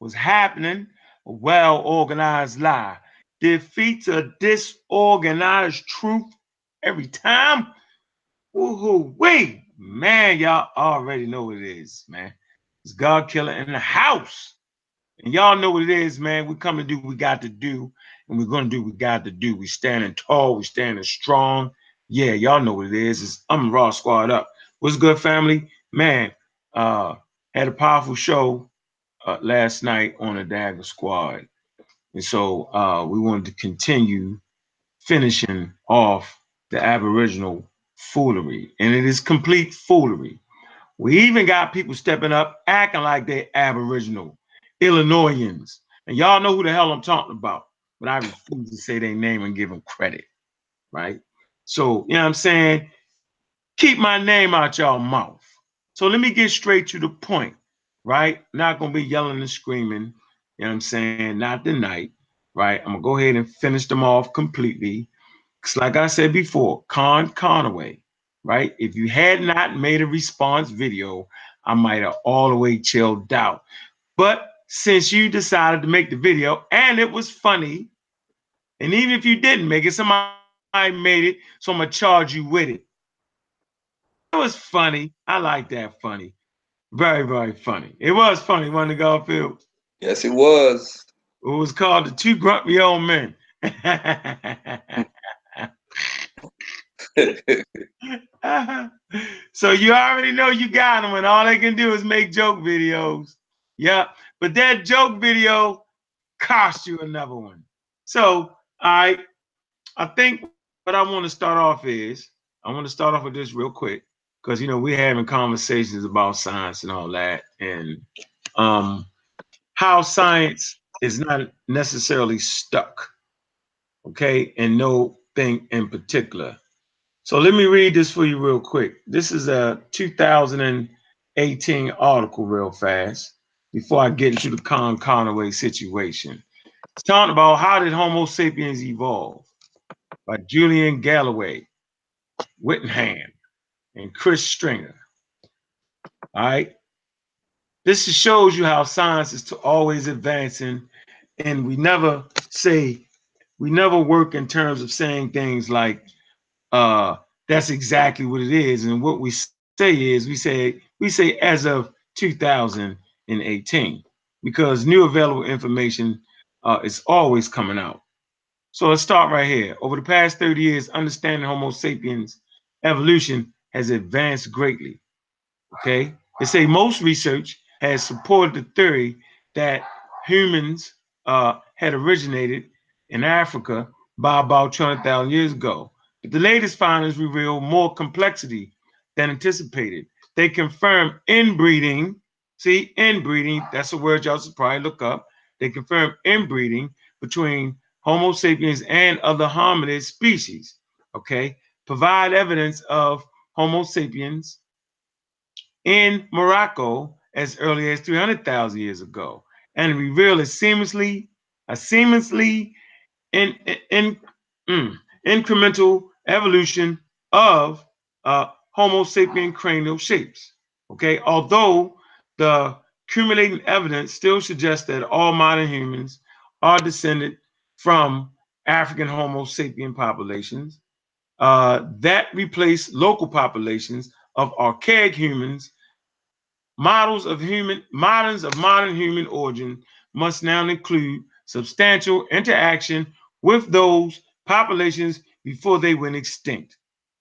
was happening, a well organized lie defeats a disorganized truth every time. Woohoo, wait, man, y'all already know what it is, man. It's God killer in the house. And y'all know what it is, man. We come to do what we got to do, and we're gonna do what we got to do. We standing tall, we standing strong. Yeah, y'all know what it is. It's I'm Raw Squad Up. What's good, family? Man, uh, had a powerful show uh, last night on the Dagger Squad. And so uh, we wanted to continue finishing off the Aboriginal foolery. And it is complete foolery. We even got people stepping up acting like they're Aboriginal Illinoisans. And y'all know who the hell I'm talking about. But I refuse to say their name and give them credit. Right? So, you know what I'm saying? Keep my name out y'all mouth. So let me get straight to the point. Right? Not gonna be yelling and screaming you know what I'm saying? Not tonight, right? I'm gonna go ahead and finish them off completely. Because, like I said before, Con Calloway, right? If you had not made a response video, I might have all the way chilled out. But since you decided to make the video and it was funny, and even if you didn't make it, somebody made it, so I'm gonna charge you with it. It was funny. I like that funny. Very, very funny. It was funny, wasn't it, Garfield? Yes, it was. It was called the Two Grumpy Old Men. so you already know you got them, and all they can do is make joke videos. Yeah, but that joke video cost you another one. So I, I think what I want to start off is I want to start off with this real quick because you know we're having conversations about science and all that, and um, how science is not necessarily stuck, okay, and no thing in particular. So let me read this for you real quick. This is a 2018 article, real fast, before I get into the Con Calloway situation. It's talking about how did Homo sapiens evolve by Julian Galloway, Whittingham, and Chris Stringer. All right. This shows you how science is to always advancing, and we never say, we never work in terms of saying things like, uh, that's exactly what it is. And what we say is we say, we say as of 2018, because new available information uh, is always coming out. So let's start right here. Over the past 30 years, understanding Homo sapiens evolution has advanced greatly. Okay. They say most research has supported the theory that humans uh, had originated in Africa by about 200,000 years ago. But the latest findings reveal more complexity than anticipated. They confirm inbreeding. See, inbreeding, that's a word y'all should probably look up. They confirm inbreeding between Homo sapiens and other hominid species. Okay, provide evidence of Homo sapiens in Morocco as early as 300,000 years ago and reveal a seamlessly, a seamlessly in, in, in mm, incremental evolution of uh, Homo sapien cranial shapes. Okay, although the accumulating evidence still suggests that all modern humans are descended from African Homo sapien populations uh, that replaced local populations of archaic humans Models of human moderns of modern human origin must now include substantial interaction with those populations before they went extinct.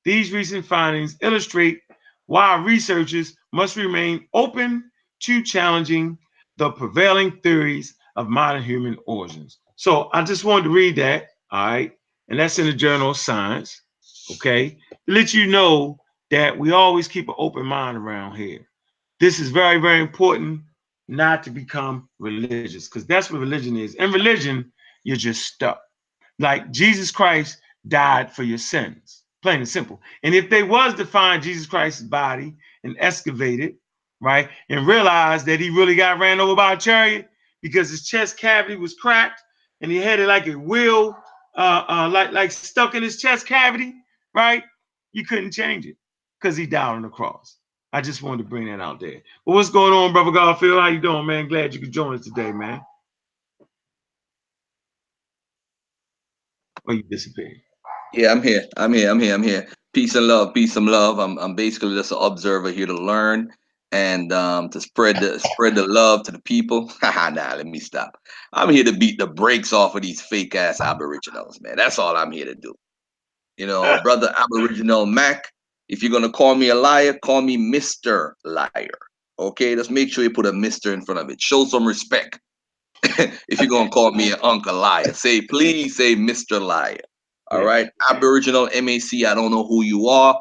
These recent findings illustrate why researchers must remain open to challenging the prevailing theories of modern human origins. So I just wanted to read that, all right, and that's in the Journal of Science, okay, let you know that we always keep an open mind around here. This is very, very important not to become religious because that's what religion is. In religion, you're just stuck. Like Jesus Christ died for your sins, plain and simple. And if they was to find Jesus Christ's body and excavate it, right, and realize that he really got ran over by a chariot because his chest cavity was cracked and he had it like a wheel, uh, uh, like like stuck in his chest cavity, right? You couldn't change it because he died on the cross. I just wanted to bring that out there. But what's going on, brother Garfield? How you doing, man? Glad you could join us today, man. Or you disappeared? Yeah, I'm here. I'm here. I'm here. I'm here. Peace and love. Peace and love. I'm I'm basically just an observer here to learn and um, to spread the spread the love to the people. nah, let me stop. I'm here to beat the brakes off of these fake ass aboriginals, man. That's all I'm here to do. You know, brother Aboriginal Mac. If you're gonna call me a liar, call me Mister Liar. Okay, just make sure you put a Mister in front of it. Show some respect. if you're gonna call me an Uncle Liar, say please say Mister Liar. All right, Aboriginal MAC. I don't know who you are,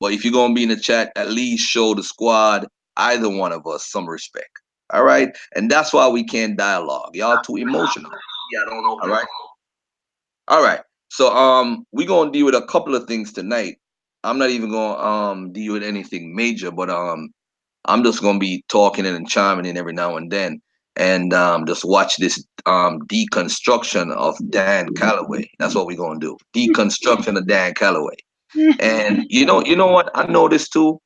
but if you're gonna be in the chat, at least show the squad either one of us some respect. All right. And that's why we can't dialogue. Y'all too emotional. Yeah, I don't know. All right. All right. So um we're gonna deal with a couple of things tonight. I'm not even gonna um deal with anything major, but um I'm just gonna be talking and chiming in every now and then and um just watch this um deconstruction of Dane Calloway. That's what we're gonna do. Deconstruction of Dane Calloway. And you know, you know what I noticed too?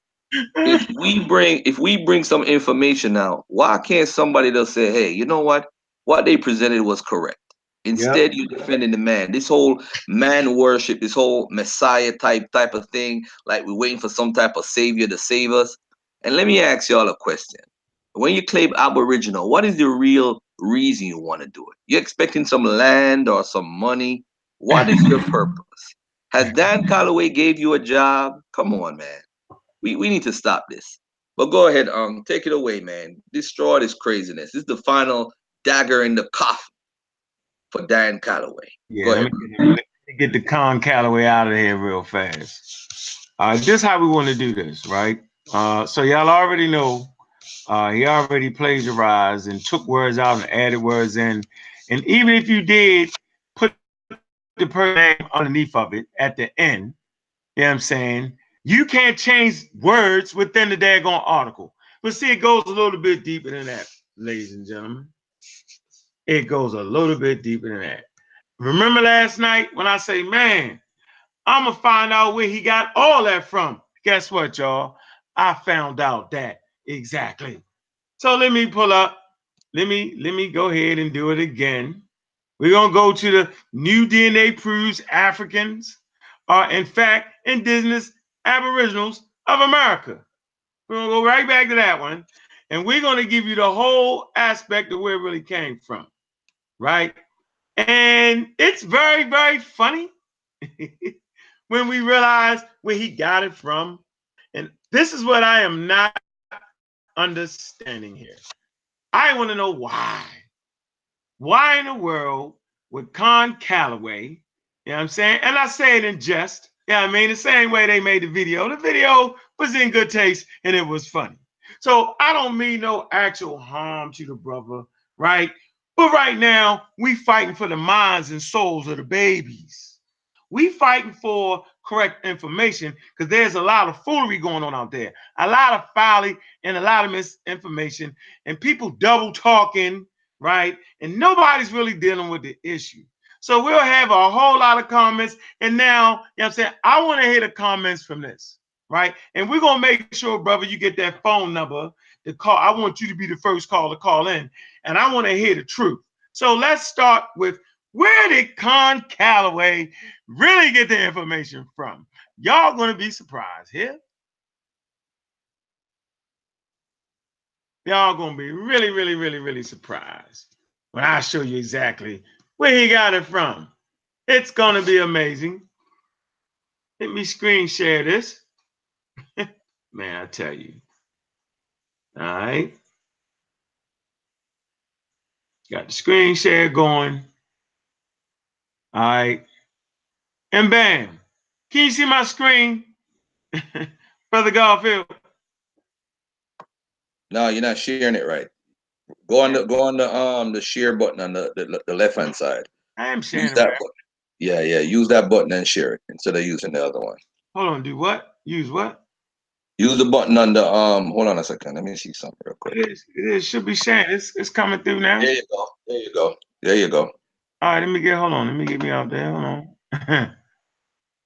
if we bring if we bring some information out, why can't somebody just say, hey, you know what? What they presented was correct. Instead, yep. you defending the man. This whole man worship, this whole messiah type type of thing, like we're waiting for some type of savior to save us. And let me ask y'all a question. When you claim aboriginal, what is the real reason you want to do it? You're expecting some land or some money. What is your purpose? Has Dane Calloway gave you a job? Come on, man we, we need to stop this. But go ahead, um, take it away, man. Destroy this craziness. This is the final dagger in the coffin for Dane Calloway. Yeah. Let me, let me get the Con Calloway out of here real fast. Uh, is how we want to do this, right? Uh, so y'all already know uh, he already plagiarized and took words out and added words in. And even if you did put the person name underneath of it at the end, you know what I'm saying? You can't change words within the daggone article. But see, it goes a little bit deeper than that, ladies and gentlemen. It goes a little bit deeper than that. Remember last night when I say, man, I'm gonna find out where he got all that from. Guess what, y'all? I found out that exactly. So let me pull up. Let me let me go ahead and do it again. We're gonna go to the new DNA proves Africans are in fact indigenous Aboriginals of America. We're going to go right back to that one. And we're going to give you the whole aspect of where it really came from. Right? And it's very, very funny when we realize where he got it from. And this is what I am not understanding here. I want to know why. Why in the world would Con Calloway, you know what I'm saying? And I say it in jest, yeah, I mean, the same way they made the video. The video was in good taste and it was funny. So I don't mean no actual harm to the brother, right? But right now, we fighting for the minds and souls of the babies. We fighting for correct information because there's a lot of foolery going on out there, a lot of folly and a lot of misinformation, and people double talking, right? And nobody's really dealing with the issue. So we'll have a whole lot of comments. And now, you know what I'm saying? I want to hear the comments from this, right? And we're going to make sure, brother, you get that phone number to call. I want you to be the first call to call in. And I want to hear the truth. So let's start with where did Con Calloway really get the information from? Y'all to be surprised here. Y'all to be really, really, really, really surprised when I show you exactly where he got it from. It's to be amazing. Let me screen share this. Man, I tell you. All right. Got the screen share going. All right. And bam. Can you see my screen? Brother Garfield. No, you're not sharing it right. Go on the go on the um the share button on the the, the left hand side. I am sharing use that button. Yeah, yeah. Use that button and share it instead of using the other one. Hold on. Do what? Use what? Use the button on the um. Hold on a second. Let me see something real quick. It is. It. Should be sharing. It's it's coming through now. There you go. There you go. There you go. All right. Let me get. Hold on. Let me get me out there. Hold on.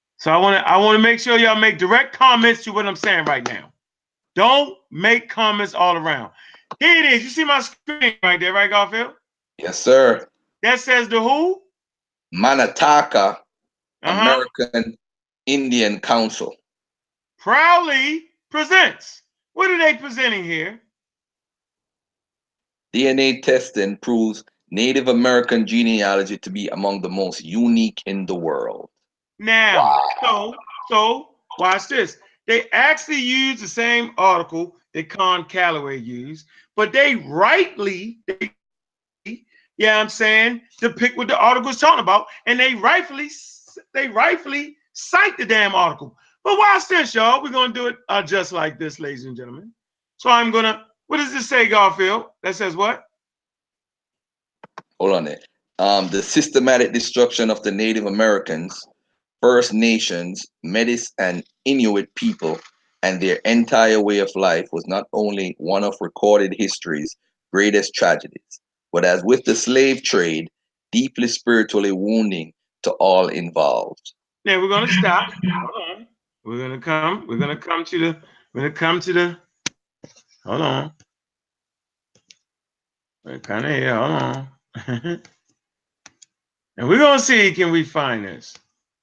so I want to. I want to make sure y'all make direct comments to what I'm saying right now. Don't make comments all around. Here it is. You see my screen right there, right, Garfield? Yes, sir. That says the who? Manataka Uh-huh. American Indian Council. Proudly presents. What are they presenting here? DNA testing proves Native American genealogy to be among the most unique in the world. Now, so so watch this. They actually use the same article that Con Calloway used, but they rightly, they, yeah, I'm saying, depict what the article is talking about, and they rightfully, they rightfully cite the damn article. But watch this, y'all. We're gonna do it uh, just like this, ladies and gentlemen. So I'm gonna. What does this say, Garfield? That says what? Hold on there. Um, the systematic destruction of the Native Americans, First Nations, Metis, and Inuit people and their entire way of life was not only one of recorded history's greatest tragedies, but as with the slave trade, deeply spiritually wounding to all involved. Now we're gonna stop. Hold on. We're gonna come. We're gonna come to the. We're gonna come to the. Hold on. We're kind of here. Hold on. and we're gonna see can we find this.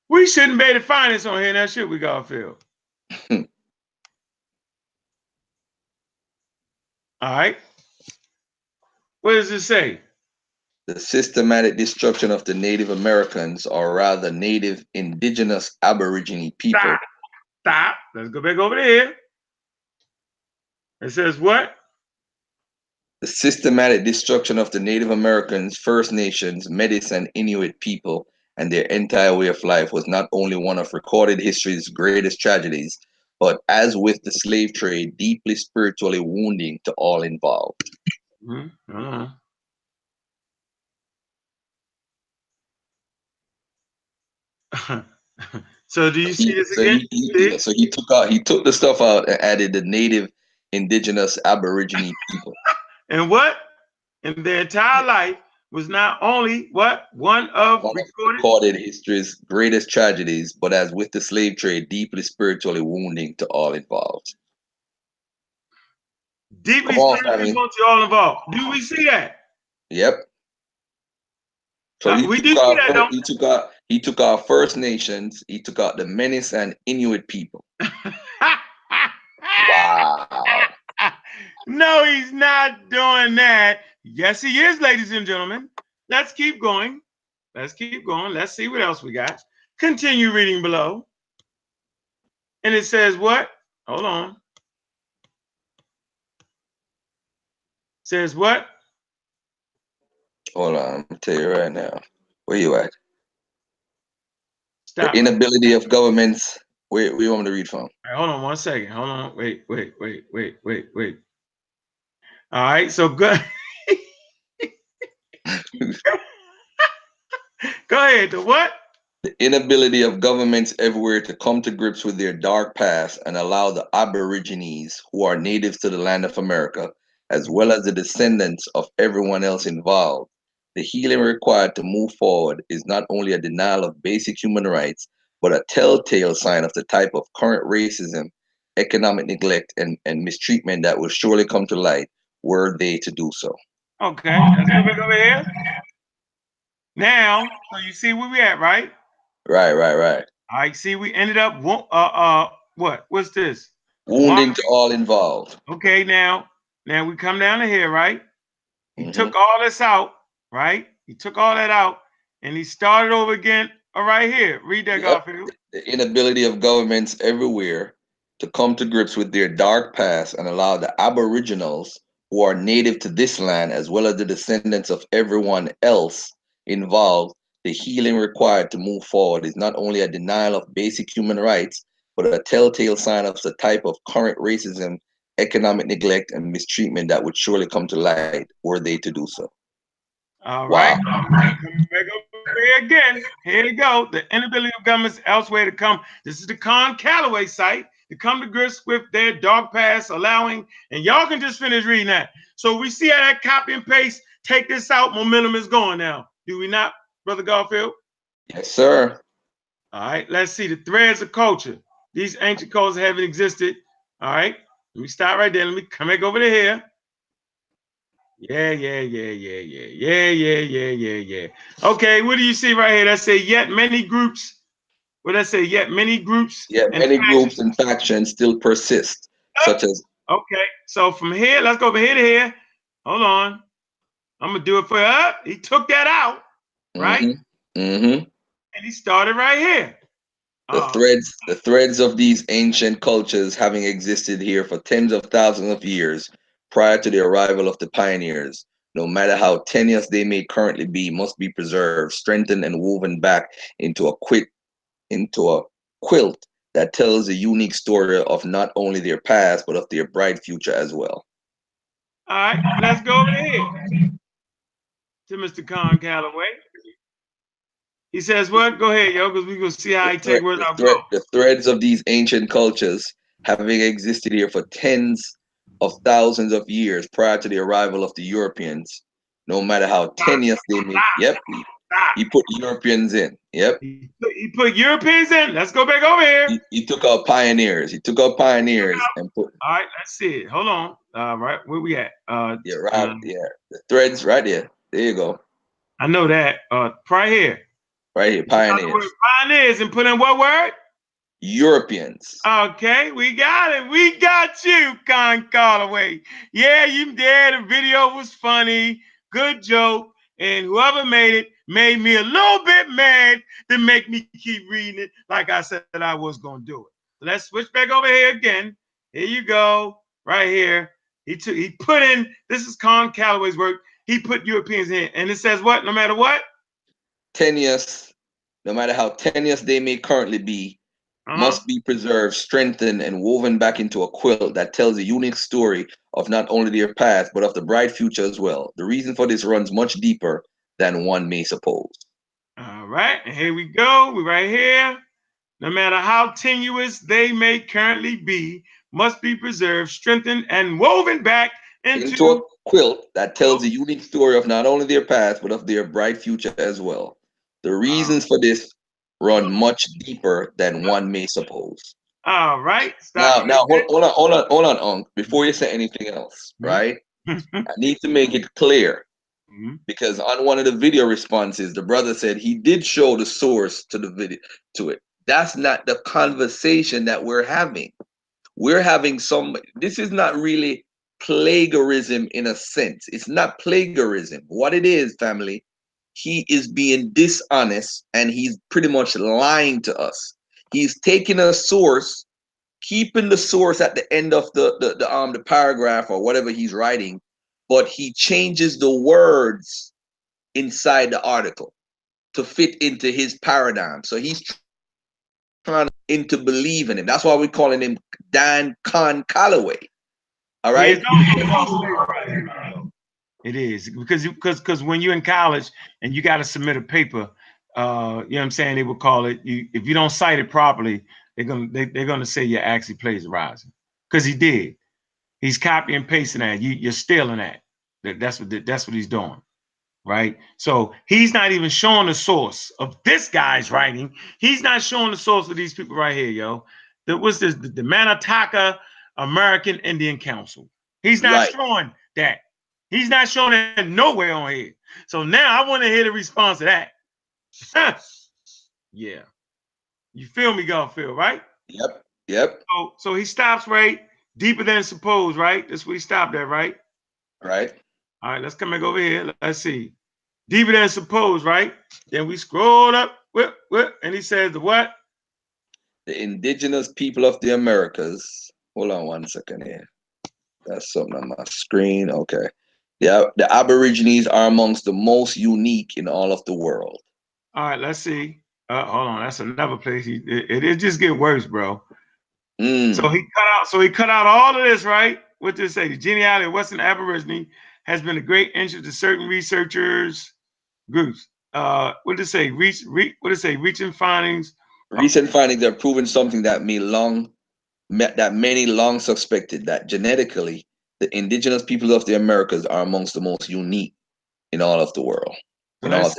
We shouldn't be able to find this on here now, should we, got Garfield? All right. What does it say? The systematic destruction of the Native Americans, or rather Native Indigenous Aborigine people, Stop. Stop. Let's go back over there. It says what? the systematic destruction of the Native Americans, First Nations, Metis, and Inuit people and their entire way of life was not only one of recorded history's greatest tragedies, but as with the slave trade, deeply spiritually wounding to all involved. Mhm. Hold on. So do you see this so, again? he, he- yeah, so he took out he took the stuff out and added the Native Indigenous Aborigine people. And what? In their entire life was not only what one of One recorded recorded history's greatest tragedies, but as with the slave trade, deeply spiritually wounding to all involved. deeply on, spiritually going to all involved. Do we see that? Yep. So Uh, he we took do see that, he took out he took out First Nations, he took out the Menace and Inuit people. Wow. no, he's not doing that. Yes, he is, ladies and gentlemen. Let's keep going. Let's keep going. Let's see what else we got. Continue reading below. And it says what? Hold on. Says what? Hold on, I'm tell you right now. Where you at? Stop. The inability of governments. Where you want me to read from? Right, hold on one second. Hold on. Wait, wait, wait, wait, wait, wait. All right, so good. Go ahead. The what? The inability of governments everywhere to come to grips with their dark past and allow the Aborigines, who are natives to the land of America, as well as the descendants of everyone else involved, the healing required to move forward is not only a denial of basic human rights, but a telltale sign of the type of current racism, economic neglect, and, and mistreatment that will surely come to light were they to do so. Okay, let's over here. Now, so you see where we at, right? Right, right, right. Right, see, we ended up, wo- uh, uh, what? What's this? Wounding to all involved. Okay, now, now we come down to here, right? He Mhm. took all this out, right? He took all that out, and he started over again. All right, here, read that, Yep. Garfield. the inability of governments everywhere to come to grips with their dark past and allow the aboriginals who are native to this land as well as the descendants of everyone else involved the healing required to move forward is not only a denial of basic human rights but a telltale sign of the type of current racism economic neglect and mistreatment that would surely come to light were they to do so All Wow. right, back over here again. Here you go. The inability of governments elsewhere to come. This is the Con Calloway site to come to grips with their dog pass, allowing, and y'all can just finish reading that. So we see how that copy and paste take this out. Momentum is going now. Do we not, Brother Garfield? yes sir All right, let's see the threads of culture. These ancient cultures haven't existed. All right, Let me stop right there. Let me come back over to here. Yeah, yeah, yeah, yeah, yeah, yeah, yeah, yeah, yeah, yeah. Okay, what do you see right here? That say yet many groups. What I say? Yet many groups. Yet many factions. groups and factions still persist, such as. Okay, so from here, let's go over here to here. Hold on. I'm gonna do it for. Uh, he took that out, right? Mm-hmm. mm-hmm. And he started right here. The oh. threads, the threads of these ancient cultures having existed here for tens of thousands of years prior to the arrival of the pioneers, no matter how tenuous they may currently be, must be preserved, strengthened, and woven back into a quick into a quilt that tells a unique story of not only their past but of their bright future as well. All right, let's go over here to Mr. Con Calloway. He says, "What? Go ahead, yo, because we gonna see how he take where I go." The threads of these ancient cultures, having existed here for tens of thousands of years prior to the arrival of the Europeans, no matter how tenuous they may. Yep, he, he, put Europeans in. Yep, he put, he put, Europeans in. Let's go back over here. He, he took out pioneers. He took out pioneers and put. All right, let's see it. Hold on. Uh, right, where we at? Uh, yeah, right. Um, yeah, the threads right there. There you go. I know that. Uh, right here. Right here, pioneers. Pioneers and put in what word? Europeans. Okay, we got it. We got you, Con Calloway. Yeah, you did. The video was funny. Good joke. And whoever made it made me a little bit mad to make me keep reading it like I said that I was going to do it. Let's switch back over here again. Here you go. Right here. He took he put in this is Con Calloway's work. He put Europeans in. And it says what? No matter what? Tenuous, no matter how tenuous they may currently be, uh-huh. must be preserved, strengthened, and woven back into a quilt that tells a unique story of not only their past, but of the bright future as well. The reason for this runs much deeper than one may suppose. All right, here we go. We're right here. No matter how tenuous they may currently be, must be preserved, strengthened, and woven back into, into a quilt that tells a unique story of not only their past, but of their bright future as well. The reasons for this run much deeper than one may suppose. All right. Stop now, now hold, on, hold on, hold on, Unc. Before you say anything else, mm-hmm. right? I need to make it clear mm-hmm. because on one of the video responses, the brother said he did show the source to the video to it. That's not the conversation that we're having. We're having some. This is not really plagiarism in a sense. It's not plagiarism. What it is, family, he is being dishonest and he's pretty much lying to us. He's taking a source, keeping the source at the end of the, the, the um the paragraph or whatever he's writing, but he changes the words inside the article to fit into his paradigm. So he's trying into believing him. That's why we're calling him Dane Con Calloway. All right. It is because because because when you're in college and you got to submit a paper, uh, you know what I'm saying? They would call it you if you don't cite it properly, they're gonna they, they're gonna say you're actually plagiarizing because he did. He's copying and pasting that. You you're stealing that. that that's what that's what he's doing, right? So he's not even showing the source of this guy's writing. He's not showing the source of these people right here, yo. That was this the, the Manataka American Indian Council. He's not right. showing that. He's not showing it nowhere on here. So now I want to hear the response to that. yeah. You feel me, Garfield, right? Yep. Yep. So so he stops right deeper than supposed, right? That's where he stopped at, right? Right. All right, let's come back over here. Let's see. Deeper than supposed, right? Then we scroll up, whip, whip, and he says the what? The indigenous people of the Americas. Hold on one second here. That's something on my screen. Okay. The, the Aborigines are amongst the most unique in all of the world. All right, let's see. Uh, hold on, that's another place. He, it, it just get worse, bro. Mm. So he cut out. So he cut out all of this, right? What did it say? The genealogy of Western Aborigine has been a great interest to certain researchers groups. Uh, what did it say? Reach, re, what did it say? Recent findings. Recent findings have proven something that may long, that many long suspected that genetically the indigenous people of the Americas are amongst the most unique in all of the world. all,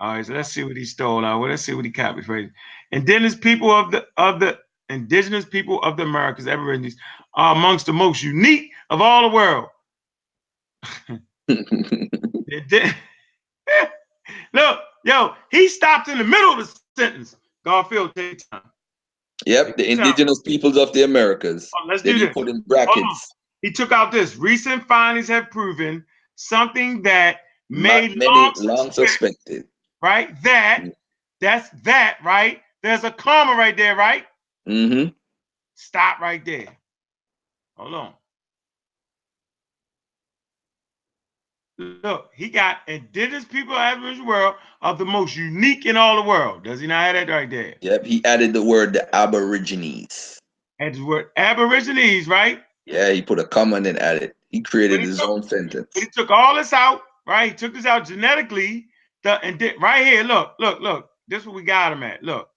all right, so let's see what he stole out. Well, let's see what he copied. Right? Indigenous people of the of the indigenous people of the Americas, Aborigines, are amongst the most unique of all the world. Look, yo, he stopped in the middle of the sentence. Garfield, take time. Yep, the indigenous peoples of the Americas. Oh, let's then do this. put in brackets. He took out this. Recent findings have proven something that made long, long suspect- suspected. right? That, Mm. that's that, right? There's a comma right there, right? Mm-hmm. Stop right there. Hold on. Look, he got indigenous people of the world are the most unique in all the world. Does he not have that right there? Yep, he added the word the Aborigines. And the word Aborigines, right? Yeah, he put a comma and then added. He created he his took- own sentence. He took all this out, right? He took this out genetically. The and did, right here, look, look, look. This is what we got him at. Look.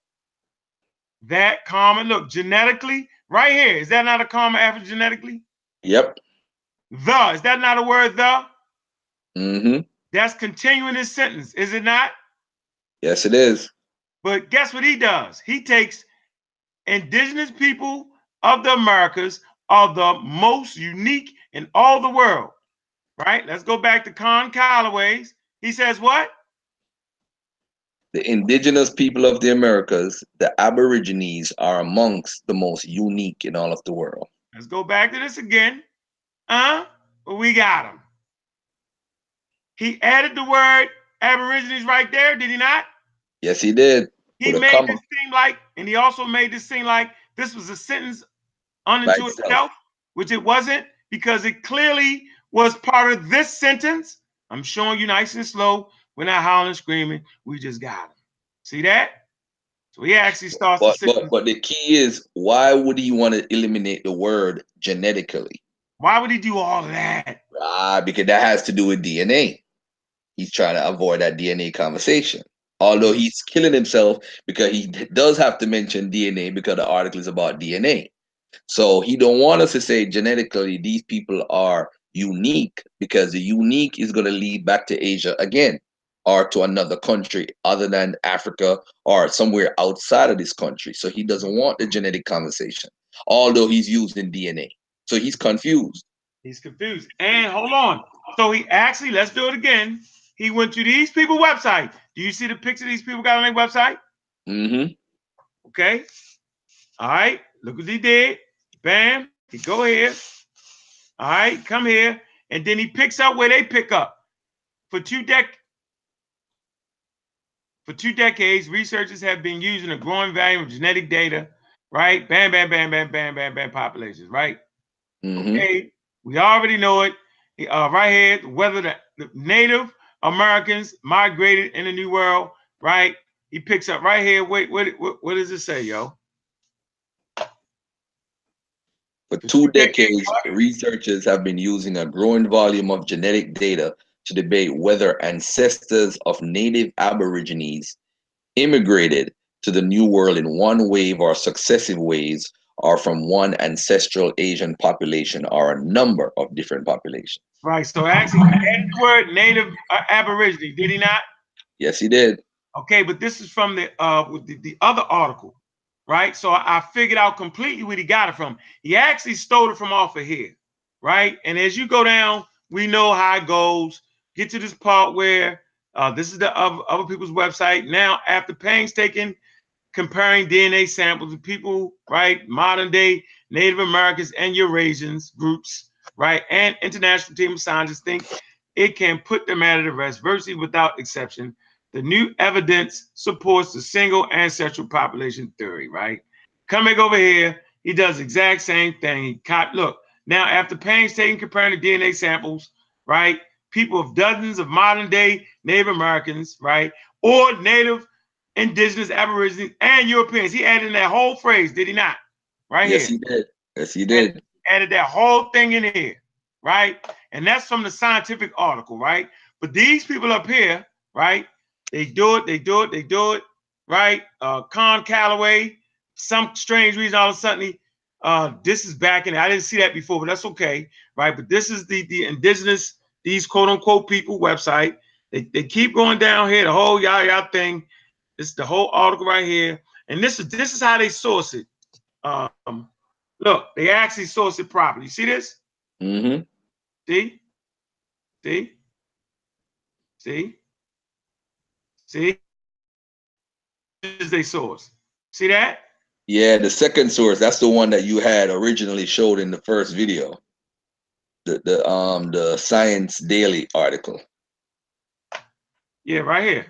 That comma, look, genetically, right here. Is that not a comma after genetically? Yep. The, is that not a word, the? Mm-hmm. That's continuing his sentence, is it not? Yes, it is. But guess what he does? He takes indigenous people of the Americas are the most unique in all the world. Right? Let's go back to Con Calloway's. He says what? The indigenous people of the Americas, the Aborigines, are amongst the most unique in all of the world. Let's go back to this again. Uh, we got him. He added the word Aborigines right there, did he not? Yes, he did. He made comma. this seem like, and he also made this seem like this was a sentence unto itself. which it wasn't because it clearly was part of this sentence. I'm showing you nice and slow. We're not howling, screaming. We just got him. See that? So he actually starts But, the but but the key is why would he want to eliminate the word genetically? Why would he do all that? Ah, because that has to do with DNA. He's trying to avoid that DNA conversation. Although he's killing himself because he does have to mention DNA because the article is about DNA. So he don't want us to say genetically these people are unique because the unique is going to lead back to Asia again or to another country other than Africa or somewhere outside of this country. So he doesn't want the genetic conversation, although he's using DNA. So he's confused. He's confused. And hold on. So he actually, let's do it again. He went to these people website. Do you see the picture these people got on their website? Mm hmm Okay. All right. Look what he did. Bam. He go here. All right. Come here. And then he picks up where they pick up. For two dec for two decades, researchers have been using a growing volume of genetic data, right? Bam, bam, bam, bam, bam, bam, bam, populations, right? hmm Okay, we already know it. Uh, right here, whether the, the Native Americans migrated in the New World, right? He picks up right here. Wait, what, what, what does it say, yo? For two decades, researchers have been using a growing volume of genetic data to debate whether ancestors of native Aborigines immigrated to the New World in one wave or successive waves, or from one ancestral Asian population or a number of different populations. Right. So actually, he added the word Native uh, Aborigine, did he not? Yes, he did. Okay, but this is from the uh the, the other article, right? So I, figured out completely where he got it from. He actually stole it from off of here, right? And as you go down, we know how it goes. Get to this part where uh, this is the other, other people's website. Now, after painstaking comparing DNA samples of people, right, modern day Native Americans and Eurasians groups, right, and international team of scientists think it can put them at rest virtually without exception. The new evidence supports the single ancestral population theory, right? Coming over here, he does the exact same thing. He caught, look, now after painstaking comparing the DNA samples, right? People of dozens of modern day Native Americans, right? Or Native, Indigenous, Aborigines, and Europeans. He added in that whole phrase, did he not? Right yes, here he did. Yes, he did. added that whole thing in here, right? And that's from the scientific article, right? But these people up here, right? They do it, they do it, they do it, right? Uh, Con Calloway, some strange reason, all of a sudden, he, uh, this is back in. I didn't see that before, but that's okay, right? But this is the the indigenous, these quote unquote people website. They, they keep going down here, the whole yah yah thing. This the whole article right here, and this is this is how they source it. Um, look, they actually source it properly. See this? Mm-hmm. See? See? See? See? Is they source. See that? Yeah, the second source, that's the one that you had originally showed in the first video. The the um the Science Daily article. Yeah, right here.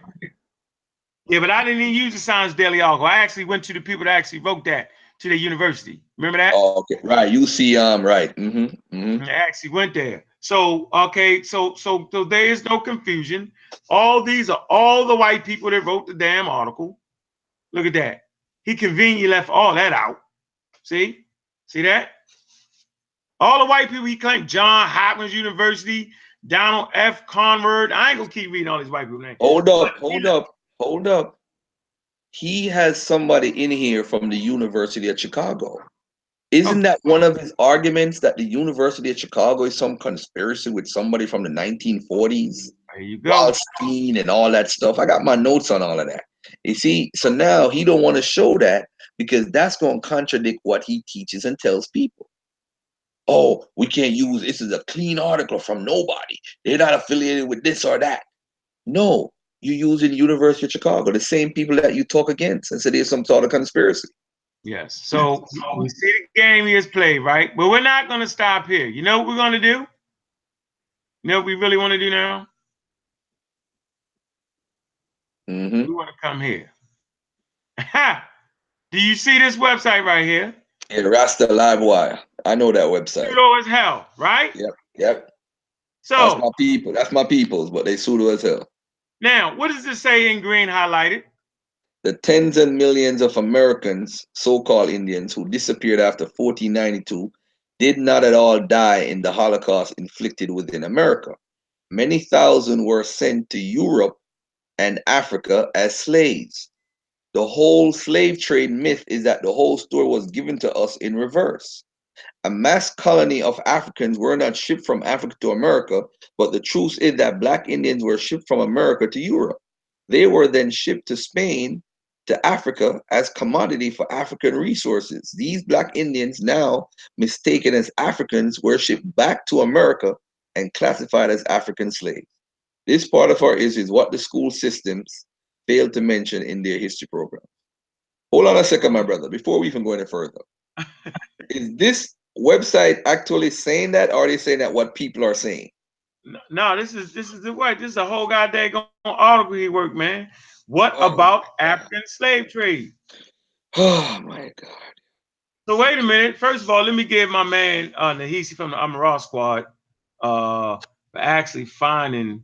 Yeah, but I didn't even use the Science Daily article. I actually went to the people that actually wrote that to the university. Remember that? Oh, okay. Right. You see, um, right. Mm-hmm. mm-hmm. I actually went there. So okay, so so so there is no confusion. All these are all the white people that wrote the damn article. Look at that. He conveniently left all that out. See? See that? All the white people he claimed, John Hopkins University, Donald F. Conrad. I ain't gonna keep reading all these white people names. Hold up, hold up, hold up. He has somebody in here from the University of Chicago. Isn't that one of his arguments that the University of Chicago is some conspiracy with somebody from the 1940s? There you go. Wallstein and all that stuff. I got my notes on all of that. You see, so now he don't want to show that because that's going to contradict what he teaches and tells people. Oh, we can't use this is a clean article from nobody. They're not affiliated with this or that. No, you use in University of Chicago, the same people that you talk against and say there's some sort of conspiracy. Yes. So we see the game he has played, right? But we're not going to stop here. You know what we're going to do? You know what we really want to do now? Mm-hmm. We want to come here. do you see this website right here? Yeah, Rasta Live Wire. I know that website. Pseudo as hell, right? Yep, yep. So That's my people. That's my peoples, but they pseudo as hell. now, what does it say in green highlighted? The tens and millions of Americans, so-called Indians, who disappeared after 1492, did not at all die in the Holocaust inflicted within America. Many thousand were sent to Europe and Africa as slaves. The whole slave trade myth is that the whole story was given to us in reverse. A mass colony of Africans were not shipped from Africa to America, but the truth is that black Indians were shipped from America to Europe. They were then shipped to Spain, to Africa as commodity for African resources. These black Indians, now mistaken as Africans, were shipped back to America and classified as African slaves. This part of our history is what the school systems failed to mention in their history program. Hold on a second, my brother, before we even go any further. is this website actually saying that, or are they saying that what people are saying? No, no, this is this is the way. This is a whole goddamn article he worked, man. What Oh, about African slave trade? Oh my God. So wait a minute. First of all, let me give my man uh Nahisi from the Amaral squad uh for actually finding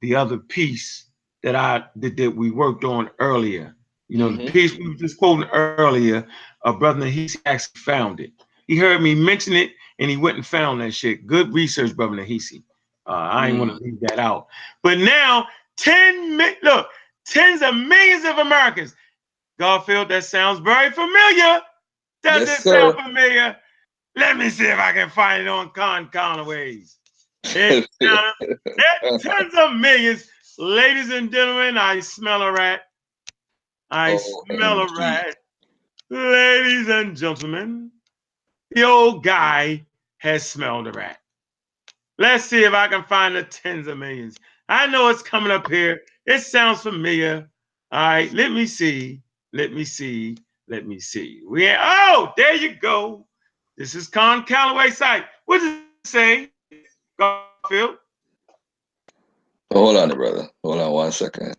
the other piece that I that, that we worked on earlier. You know, the Mhm. piece we were just quoting earlier, uh brother Nahisi actually found it. He heard me mention it and he went and found that shit. Good research, brother Nahisi. Uh, I ain't want to leave that out. But now, 10 mi- look, tens of millions of Americans. Garfield, that sounds very familiar. Does Yes, it sound familiar? Let me see if I can find it on Con Calloway's. Tens of millions. Ladies and gentlemen, I smell a rat. I Oh, smell a rat. Ladies and gentlemen, the old guy has smelled a rat. Let's see if I can find the tens of millions. I know it's coming up here. It sounds familiar. All right, let me see. Let me see. Let me see. We oh, there you go. This is Con Calloway site. What does it say? Garfield. Oh, hold on, brother. Hold on one second.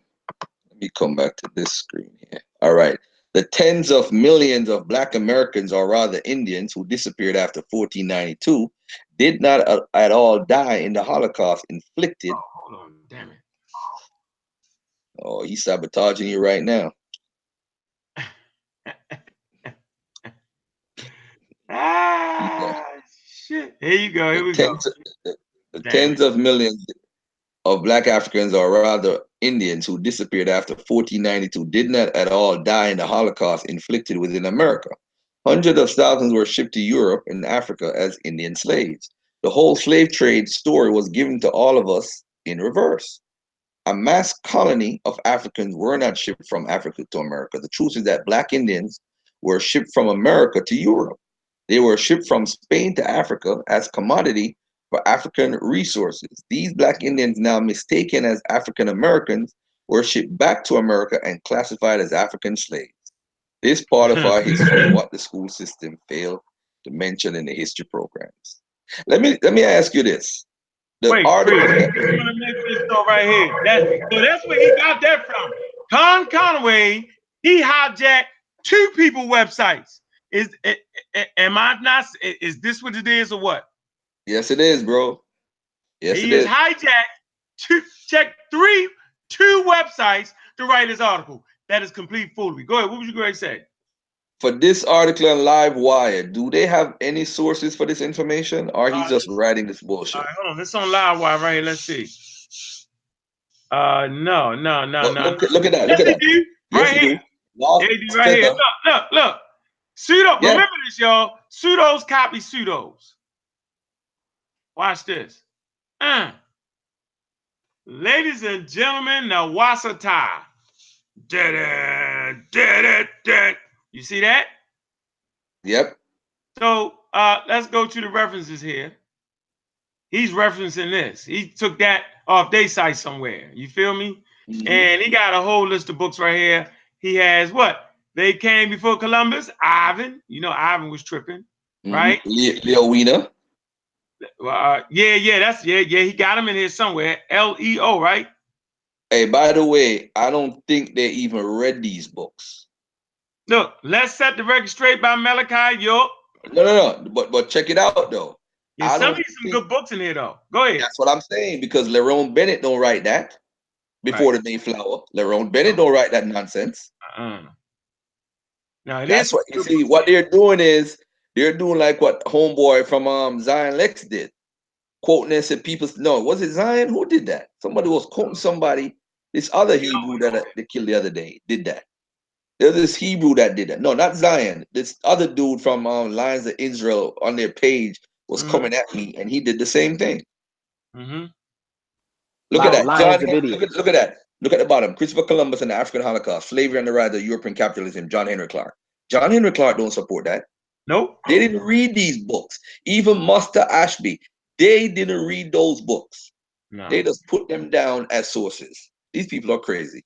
Let me come back to this screen here. All right. The tens of millions of Black Americans, or rather Indians, who disappeared after 1492, did not uh, at all die in the Holocaust inflicted. Oh, damn it. Oh, he's sabotaging you right now. Ah, shit. Here you go. Here we go. tens, the, the tens of millions of Black Africans, or rather Indians, who disappeared after 1492, did not at all die in the Holocaust inflicted within America. Hundreds of thousands were shipped to Europe and Africa as Indian slaves. The whole slave trade story was given to all of us in reverse. A mass colony of Africans were not shipped from Africa to America. The truth is that Black Indians were shipped from America to Europe. They were shipped from Spain to Africa as commodity for African resources. These black Indians, now mistaken as African Americans, were shipped back to America and classified as African slaves. This part of our history, what the school system failed to mention in the history programs. Let me let me ask you this. The wait, article wait, I'm gonna make this though right here. That, so that's where he got that from. Con Conway, he hijacked two people websites. Is am I not? Is this what it is or what? Yes, it is, bro. Yes, he is, is hijacked two check three two websites to write his article. That is complete foolery. Go ahead. What would you to say? For this article on Live Wire, do they have any sources for this information, or he's uh, just writing this bullshit? All right, hold on. This on Live Wire right here. Let's see. Uh, no, no, no, look, no. Look, look, at that. Look at that. Right here. Lost right here. Look, look, look. Pseudo. Yeah. Remember this, y'all. Pseudos copy pseudos. Watch this. Uh. Ladies and gentlemen, Nawasata. You see that? Yep. So uh, let's go to the references here. He's referencing this. He took that off their site somewhere. You feel me? Mm-hmm. And he got a whole list of books right here. He has what? They came before Columbus. Ivan. You know, Ivan was tripping, mm-hmm. right? Leo Wiener. Uh, yeah, yeah, that's yeah, yeah. He got him in here somewhere. L E O, right? Hey, by the way, I don't think they even read these books. Look, let's set the record straight by Malachi York. No, no, no. But but check it out though. Yeah, some some good books in here though. Go ahead. That's what I'm saying because Lerone Bennett don't write that before right. the Mayflower. Lerone Bennett don't write that nonsense. Uh-uh. No, that's what you see. What they're doing is they're doing like what homeboy from um Zion Lex did, quoting and said people. No, was it Zion who did that? Somebody was quoting somebody. This other Hebrew that uh, they killed the other day did that. There's this Hebrew that did that. No, not Zion. This other dude from um, Lions of Israel on their page was mm-hmm. coming at me, and he did the same thing. Mm-hmm. Look at that. John, look, at, look at that. Look at the bottom. Christopher Columbus and the African Holocaust, slavery and the rise of European capitalism. John Henrik Clarke. John Henrik Clarke don't support that. Nope. They didn't read these books. Even Master Ashby, they didn't read those books. No. They just put them down as sources. These people are crazy.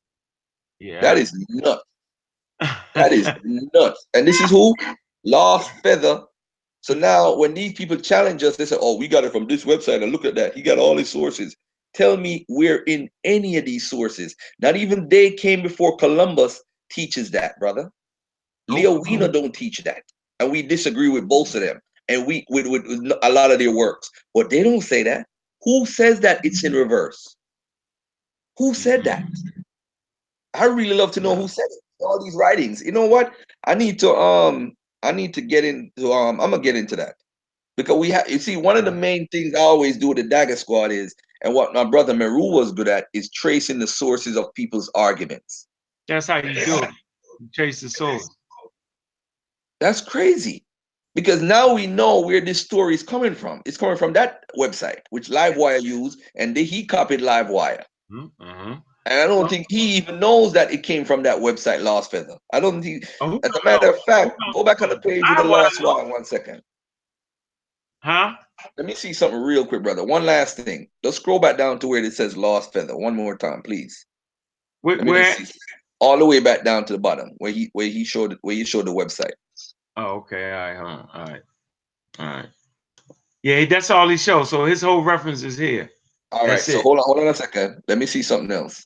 Yeah. That is nuts. That is nuts. And this is who? Last Feather. So now when these people challenge us, they say, oh, we got it from this website and look at that. He got all his sources. Tell me where in any of these sources, not even they came before Columbus teaches that, brother. Leo Wiener don't teach that and we disagree with both of them and we with, with, with a lot of their works but they don't say that who says that it's in reverse who said that i really love to know who said it all these writings you know what i need to um i need to get into um i'm gonna get into that because we have you see one of the main things i always do with the dagger squad is and what my brother meru was good at is tracing the sources of people's arguments that's how you do it you trace the source that's crazy. Because now we know where this story is coming from. It's coming from that website, which Livewire used, and they, he copied Livewire. Mm-hmm. And I don't think he even knows that it came from that website, Last Feather. I don't think, oh, as a matter of oh, fact, oh. go back on the page of the Lost One one second. Huh? Let me see something real quick, brother. One last thing. Let's scroll back down to where it says Lost Feather. One more time, please. Where? where? All the way back down to the bottom, where he where he showed where he showed the website. Oh, okay. All right. Huh? All right. All right. Yeah, that's all he shows. So his whole reference is here. All right. That's So it. hold on, hold on a second. Let me see something else.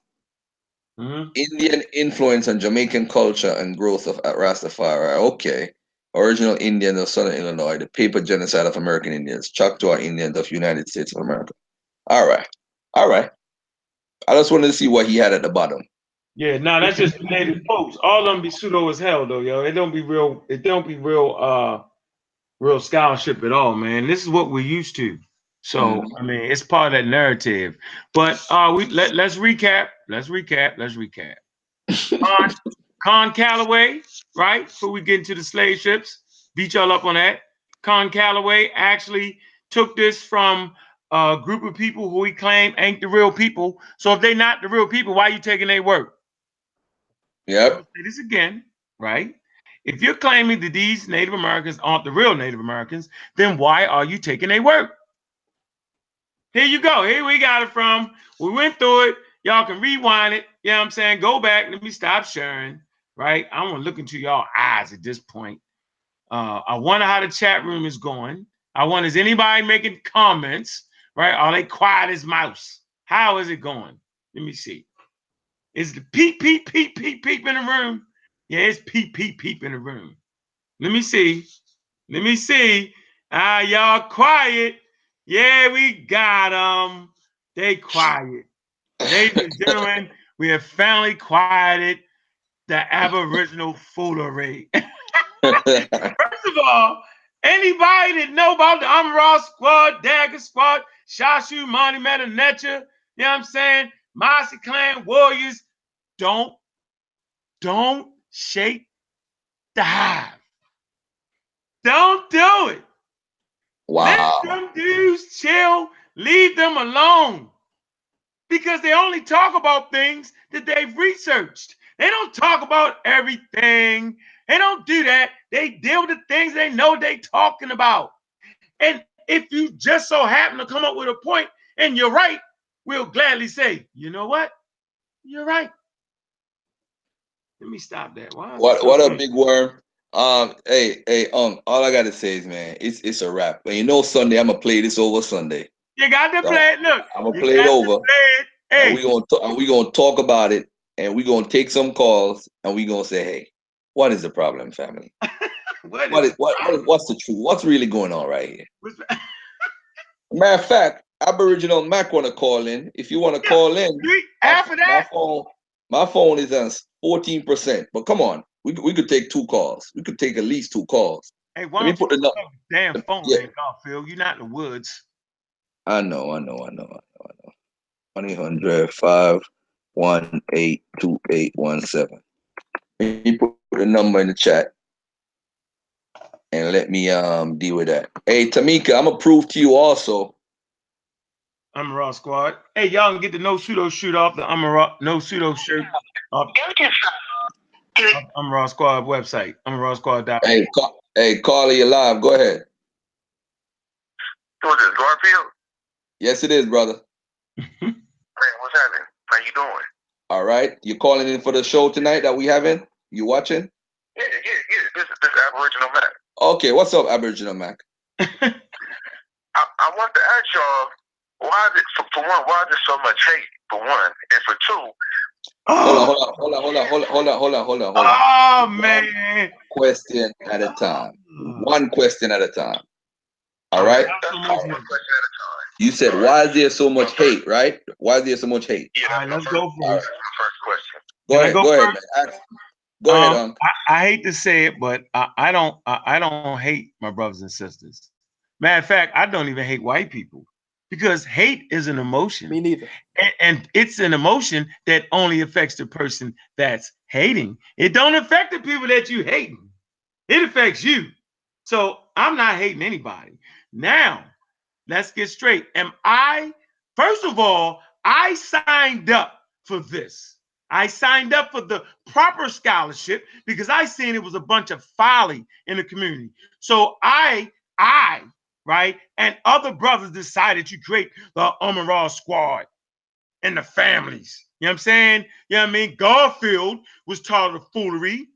Mm-hmm. Indian influence on Jamaican culture and growth of Rastafari. Okay. Original Indians of Southern Illinois, the paper genocide of American Indians, Choctaw Indians of United States of America. All right. All right. I just wanted to see what he had at the bottom. Yeah, no, that's just native folks. All of them be pseudo as hell though, yo. It don't be real. It don't be real. Uh, real scholarship at all, man. This is what we're used to. So mm-hmm. I mean, it's part of that narrative. But uh, we let let's recap. Let's recap. Let's recap. Con, Con Calloway, right? Before we get into the slave ships, beat y'all up on that. Con Calloway actually took this from a group of people who he claimed ain't the real people. So if they're not the real people, why are you taking their work? Yep. Say this again, right? If you're claiming that these Native Americans aren't the real Native Americans, then why are you taking their work? Here you go. Here we got it from. We went through it. Y'all can rewind it. You know what I'm saying? Go back. Let me stop sharing. Right? I want to look into y'all eyes at this point. Uh, I wonder how the chat room is going. I wonder is anybody making comments? Right? Are they quiet as mouse? How is it going? Let me see. Is the peep, peep, peep, peep, peep in the room? Yeah, it's peep, peep, peep in the room. Let me see. Let me see. Ah, y'all quiet. Yeah, we got them. They quiet. Ladies and gentlemen, we have finally quieted the Aboriginal foolery. First of all, anybody that know about the Amara Squad, Dagger Squad, Shashu, Monty Metanecha, you know what I'm saying? Marcy Clan Warriors, don't, don't shake the hive. Don't do it. Wow. Let them dudes chill. Leave them alone. Because they only talk about things that they've researched. They don't talk about everything. They don't do that. They deal with the things they know they talking about. And if you just so happen to come up with a point and you're right, we'll gladly say, you know what? You're right. Let me stop that. Why What what a big? worm. Um, hey, hey, um, all I gotta say is, man, it's it's a wrap. And you know, Sunday I'm gonna play this over Sunday. You got to play it. Look, I'm gonna play it over. play it. And Hey, we gonna and we gonna talk about it, and we gonna take some calls, and we gonna say, hey, what is the problem, family? what What is is what, what is, what's the truth? What's really going on right here? Matter of fact, Aboriginal Mac wanna call in. If you wanna Yeah. call in, my, after my that, phone, my phone is on 14%. But come on, we, could- we could take two calls. We could take at least two calls. hey, why Let me don't you put the damn phone, yeah. man, Garfield? You're not in the woods. I know, I know, I know, I know, I know. 1 800 518 2817. Let put the number in the chat and let me um deal with that. Hey, Tamika, I'm gonna prove to you also. I'm a raw squad. Hey, y'all can get the no pseudo shoot off the I'm a raw no pseudo shirt off off I'm a raw squad website. I'm a raw squad. dot- Hey, ca- hey, Carly, you live. Go ahead. Who is this, Garfield? Yes, it is, brother. hey, what's happening? How you doing? All right. You calling in for the show tonight that we having? You watching? Yeah, yeah, yeah. This this Aboriginal Mac. Okay, what's up, Aboriginal Mac? I, I want to ask y'all why is it for, for, one, why is there so much hate for one? And for two, Hold on, hold on, hold on, hold on, hold on, hold on, hold on, hold on. Oh one man. Question at a time. One question at a time. All right? Absolutely. All right one much question hate. at a time. You said, why is there so much hate, right? Why is there so much hate? Yeah, All right, let's my go first, first. that's first question. Go Can I ahead, go go ahead, man. Ask- Go ahead, Um, um. I, I hate to say it, but I, I don't I, I don't hate my brothers and sisters. Matter of fact, I don't even hate white people because hate is an emotion. Me neither. and, and it's an emotion that only affects the person that's hating. It don't affect the people that you hating. It affects you. So I'm not hating anybody. Now, let's get straight. Am I, first of all, I signed up for this. I signed up for the proper scholarship because I seen it was a bunch of folly in the community. So I, I, right, and other brothers decided to create the Umara Squad and the families. You know what I'm saying? You know what I mean? Garfield was taught of foolery.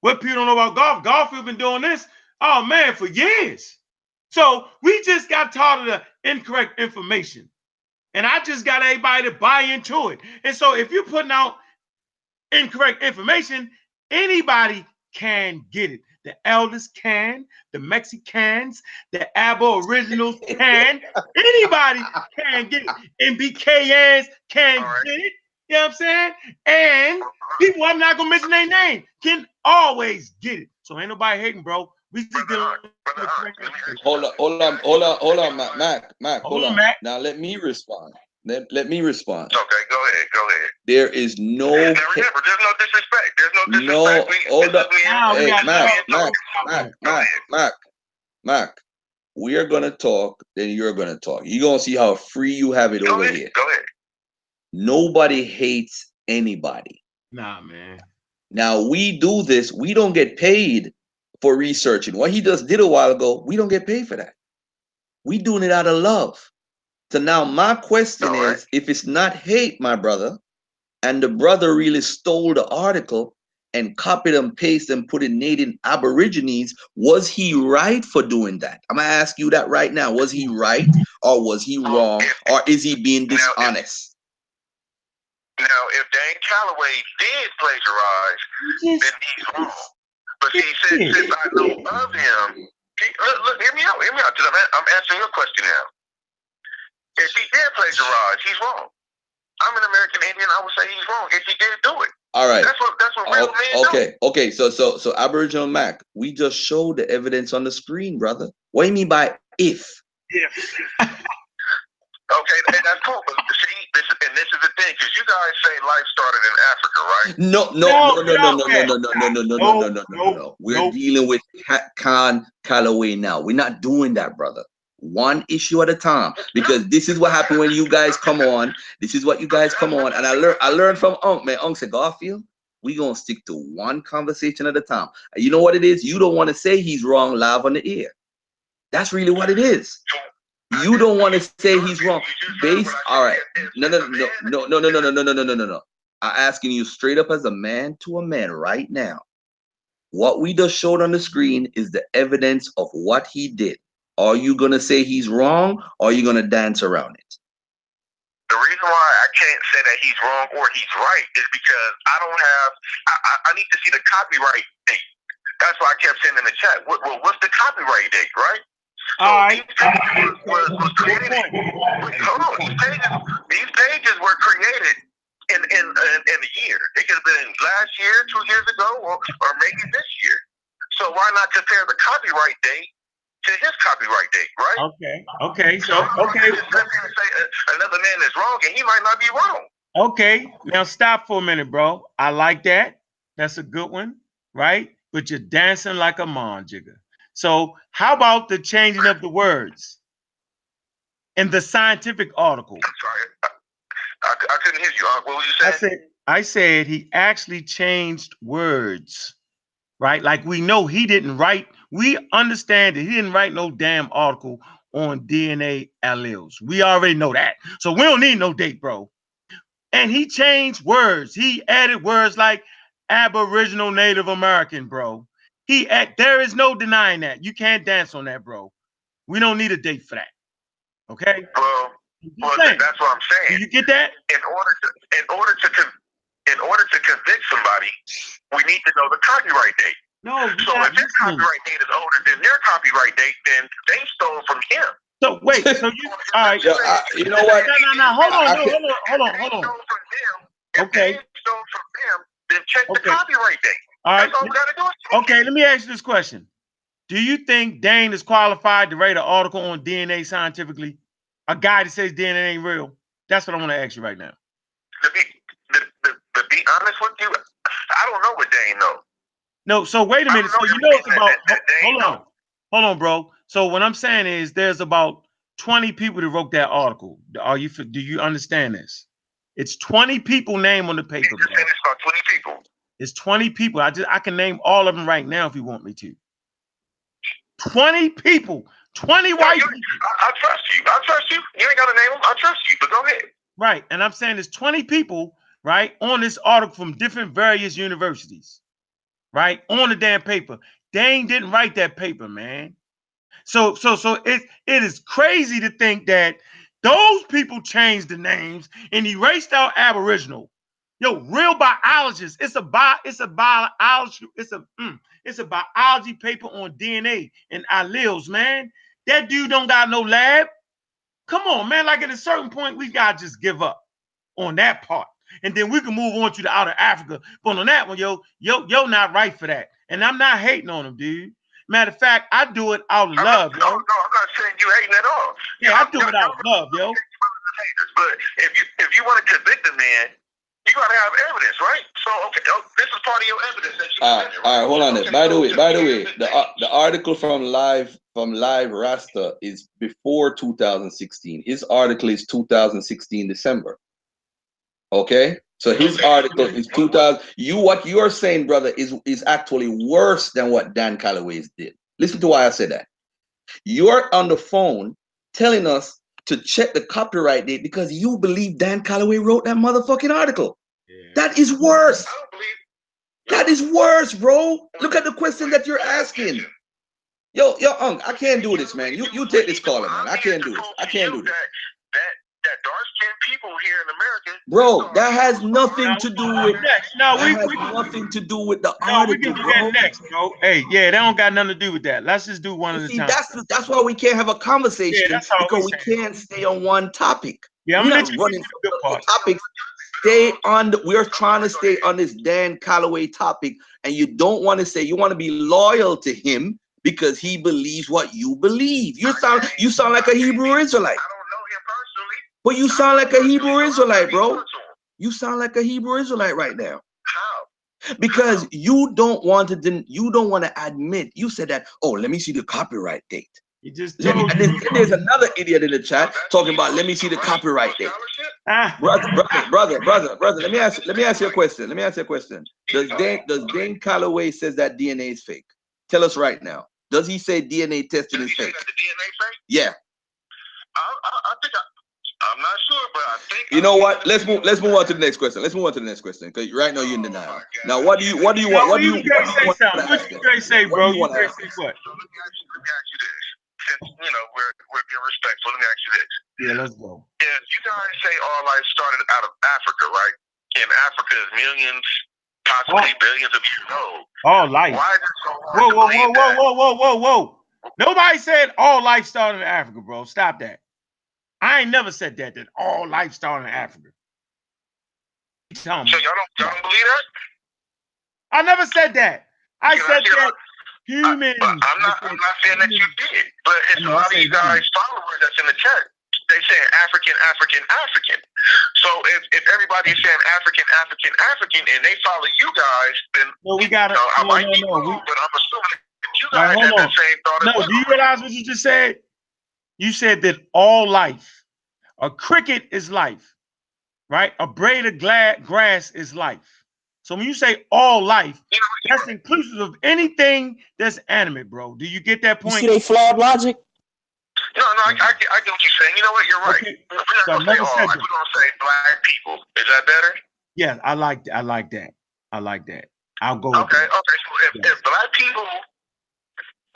What people don't know about golf? Garfield been doing this, oh man, for years. So we just got taught of the incorrect information. And I just got everybody to buy into it. And so if you're putting out incorrect information, anybody can get it. The elders can, the Mexicans, the Aboriginals can, anybody can get it. MBKNs can right. get it. You know what I'm saying? And people I'm not gonna mention their name can always get it. So ain't nobody hating, bro. We just Brother dealing Hunt, with Brother Hunt, uh, correct let me ask you Hold on, hold on, hold on, hold on, Mac, Mac, Mac, hold Hold on, on. Mac. Now let me respond. Let, let me respond. Okay, go ahead, go ahead. There is no Now remember, there's no disrespect. There's no No. We- hold up. me and- Now we Hey, got Mac, love. Mac, Mac. Mac, Mac, Mac. We are gonna talk, then you're gonna talk. You're gonna see how free you have it Go over ahead, here. go ahead. Nobody hates anybody. Nah, man. Now we do this, we don't get paid for researching. What he just did a while ago, we don't get paid for that. We doing it out of love. So now my question All right. is if it's not hate, my brother, and the brother really stole the article and copied and pasted and put in native aborigines, was he right for doing that? I'm gonna ask you that right now. Was he right or was he um, wrong? Or is he being Now, if- dishonest? Now, if Dane Calloway did plagiarize, then he's wrong. But see, since, since I know of him, he, look, look, hear me out, hear me out, 'cause I'm, a- I'm answering your question now. If he did plagiarize, he's wrong. I'm an American Indian. I would say he's wrong if he did do it. All right. That's what that's what real O- men do. Okay, okay. So, so, so, Aboriginal Mac, we just showed the evidence on the screen, brother. What do you mean by if? Okay, and that's cool. But see, this is, and this is the thing, because you guys say life started in Africa, right? No, no, No, no, no, no, no, no, no, no, no, no, no, no, no, no, no, no, no, no. We're dealing with Ca- Con Calloway now. We're not doing that, brother. One issue at a time, because this is what happened when you guys come on. This is what you guys come on, and I learned. I learned from Unc, man. Unc said, Garfield, we gonna stick to one conversation at a time. You know what it is? You don't want to say he's wrong live on the ear. That's really what it is. You don't want to say he's wrong. Based, all right. No, no, no, no, no, no, no, no, no, no, no, no. I'm asking you straight up as a man to a man right now. What we just showed on the screen is the evidence of what he did. Are you gonna say he's wrong or are you gonna dance around it? The reason why I can't say that he's wrong or he's right is because I don't have. I, I, I need to see the copyright date. That's why I kept saying in the chat. What, well, what's the copyright date, right? So All right. these pages was, created. Hold on. These pages, these pages were created in in in, in a year. It could have been last year, two years ago, or or maybe this year. So why not compare the copyright date to his copyright date, right? Okay. Okay. So okay. Let him say uh, another man is wrong, and he might not be wrong. Okay. Now stop for a minute, bro. I like that. That's a good one, right? But you're dancing like a mon jigger. So how about the changing of the words in the scientific article? I'm sorry, I, I, I couldn't hear you. Uh, what was you I saying? said I said he actually changed words, right? Like we know he didn't write. We understand that he didn't write no damn article on DNA alleles. We already know that. So we don't need no date, bro. And he changed words. He added words like Aboriginal Native American, bro. He add, there is no denying that. You can't dance on that, bro. We don't need a date for that. Okay? well, well, saying. that's what I'm Do saying. you get that? In order to, in order to, in order to convict somebody, we need to know the copyright date. No, So if his copyright date is older than their copyright date, then they stole from him. So wait, so you all right? Yo, I- you know what? No, no, no. Hold on, I no, can- hold on, hold on, If hold they on. stole from them, if Okay. they stole from them, then check the copyright date. All right. That's all we gotta do. Okay, let me ask you this question. Do you think Dane is qualified to write an article on DNA scientifically? A guy that says DNA ain't real? That's what I want to ask you right now. to be to, to, to be honest with you, I don't know what Dane knows. No, so wait a minute. So you know it's about that- that hold on. knows. Hold on, bro. So what I'm saying is there's about 20 people that wrote that article. Are you do you understand this? It's 20 people name on the He paper, bro. said it's about twenty people. It's 20 people. I just I can name all of them right now if you want me to. 20 people, 20 No, white people. I, I trust you. I trust you. You ain't gotta name them. I trust you. But go ahead. Right. And I'm saying there's 20 people, right, on this article from different various universities, right, on the damn paper. Dane didn't write that paper, man. So, so, so it it is crazy to think that those people changed the names and erased out Aboriginal. Yo, real biologists. It's a bio, it's a biology, it's a mm, it's a biology paper on DNA and alleles, man. That dude don't got no lab. Come on, man. Like at a certain point, we gotta just give up on that part. And then we can move on to the outer Africa. But on that one, yo, yo, yo, not right for that. And I'm not hating on him, dude. Matter of fact, I do it out of love, not, no, yo. no, I'm not saying you hating at all. Yeah, I do it out of love, yo. But if you if you want to convict a man, you gotta have evidence, right? So okay, oh, this is part of your evidence that you All right, presented, all right? right, hold on there. Okay, By the way, by the way, the uh, the article from live from live Rasta is before 2016. His article is 2016 December. Okay. So his article is 2000. You what you are saying, brother, is is actually worse than what Dan Calloway's did. Listen to why I said that. You're on the phone telling us to check the copyright date because you believe Dan Calloway wrote that motherfucking article. Yeah. That is worse. That is worse, bro. Look at the question that you're asking. Yo, yo, Unc, I can't do this, man. You you take this caller, man. I can't do this. I can't do this. That that dark skinned people here in America. Bro, that has nothing to do with next. No, we, has we, nothing to do with the no, article. We can do that next, bro. Hey, yeah, that don't got nothing to do with that. Let's just do one at a time. That's that's why we can't have a conversation yeah, because we saying. can't stay on one topic. Yeah, I'm not running the topics. Stay on. The, we're trying to stay on this Dan Calloway topic, and you don't want to say you want to be loyal to him because he believes what you believe. You sound you sound like a Hebrew Israelite. I don't know him personally. But you sound like a Hebrew Israelite, bro. You sound like a Hebrew Israelite right now. How? Because you don't want to you don't want to admit. You said that, oh, let me see the copyright date. You just me, and then, there's another idiot in the chat talking about let me see the copyright date. Ah. Brother, brother, brother, brother, brother. Let me ask let me ask you a question. Let me ask you a question. Does Dan does Dan Calloway says that DNA is fake? Tell us right now. Does he say DNA testing is fake? Yeah. I, I, I think I, I'm not sure, but I think you know what. Let's move. Let's move on to the next question. Let's move on to the next question because right now you're in denial. Oh now, what do you? What do you want? What do you? What say something? What do you guys say, bro? You guys say what? So let me ask you. Let me ask you this. Since you know we're we're being respectful, let me ask you this. Yeah, let's go. If you guys say all life started out of Africa, right? And Africa is millions, possibly oh. billions of years old. All life. Why is it so hard whoa, whoa, whoa, whoa, whoa, whoa, whoa, whoa! Nobody said all life started in Africa, bro. Stop that. I ain't never said that, that all life started in Africa. Tell me. So y'all don't, y'all don't believe that? I never said that. I you said that humans. I, am not, I'm not saying that you did, but it's a lot of you guys, followers that's in the chat, they saying African, African, African. So if, if everybody is saying African, African, African, and they follow you guys, then well, we got to. You know, I no, might no, be no, wrong, we, but I'm assuming you guys right, have the same thought. No, do you realize what you just said? You said that all life, a cricket is life, right? A blade of grass is life. So when you say all life, that's inclusive of anything that's animate, bro. Do you get that point? You see they flawed logic? No, no, I, I, I, get what you're saying. You know what? You're right. Okay. We're not so gonna say all life. We're gonna say black people. Is that better? Yeah, I like I like that. I like that. I'll go. Okay, okay. So if, yeah. if black people,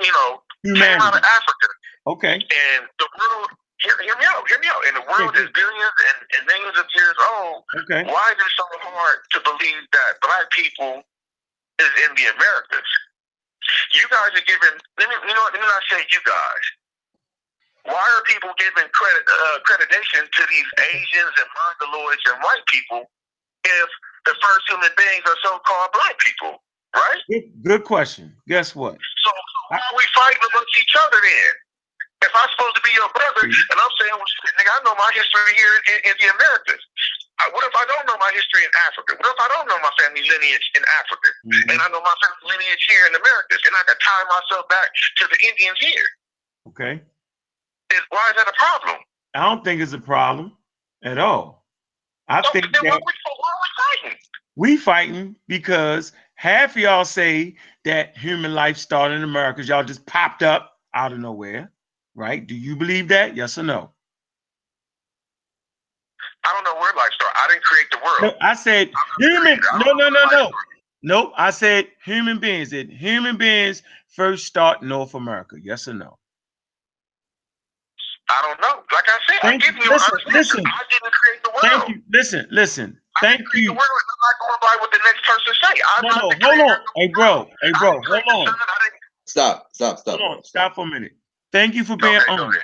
you know, Humanity. came out of Africa, Okay. And the world, hear, hear me out, hear me out. And the world is billions and, and millions of years old. Okay. Why is it so hard to believe that black people is in the Americas? You guys are giving, let me, you know what, let me not say you guys. Why are people giving credit, uh, accreditation to these Asians and Mongoloids and white people if the first human beings are so-called black people, right? Good, good question. Guess what? So, so why are we fighting amongst each other then? If I'm supposed to be your brother, mm-hmm. and I'm saying, well, nigga, I know my history here in, in the Americas. What if I don't know my history in Africa? What if I don't know my family lineage in Africa? Mm-hmm. And I know my family lineage here in Americas, and I can tie myself back to the Indians here. Okay. Is, why is that a problem? I don't think it's a problem at all. I so, think that why are we fighting? We fighting because half of y'all say that human life started in America. Y'all just popped up out of nowhere right? Do you believe that? Yes or no? I don't know where life started. I didn't create the world. No, I said human. No, no, no, no. Nope. I said human beings. Did human beings first start North America? Yes or no? I don't know. Like I said, thank I give you. Listen, listen. I didn't create the world. Thank you. Listen, listen. Thank you. The world. I'm not going by what the next person say. I'm no, no, hold on. Hey, bro. Hey, bro. Hold on. Stop. Stop. Stop. Hold on. Stop for a minute. Thank you for being honest. Go ahead.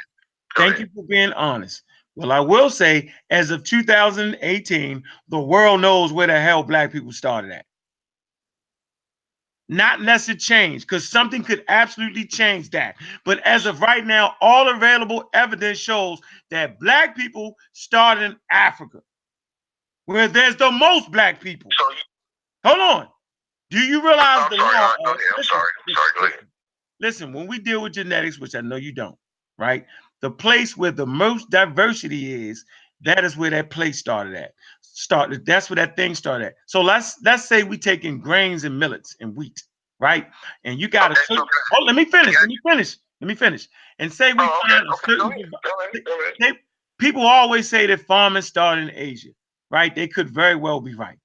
Thank ahead. you for being honest. Well, I will say, as of 2018, the world knows where the hell black people started at. Not unless it changed, because something could absolutely change that. But as of right now, all available evidence shows that black people started in Africa, where there's the most black people. So, Hold on. Do you realize I'm the sorry, law? Uh, I'm sorry. I'm sorry. Go ahead. Listen, when we deal with genetics, which I know you don't, right? The place where the most diversity is That is where that place started at. Started. That's where that thing started at. So let's let's say we taking grains and millets and wheat, right? And you got to. Okay, so- oh, let me finish. Let me finish. Let me finish. And say we Oh, okay, find a okay, go certain ahead, go ahead, go ahead. they, people always say that farming started in Asia, right? They could very well be right.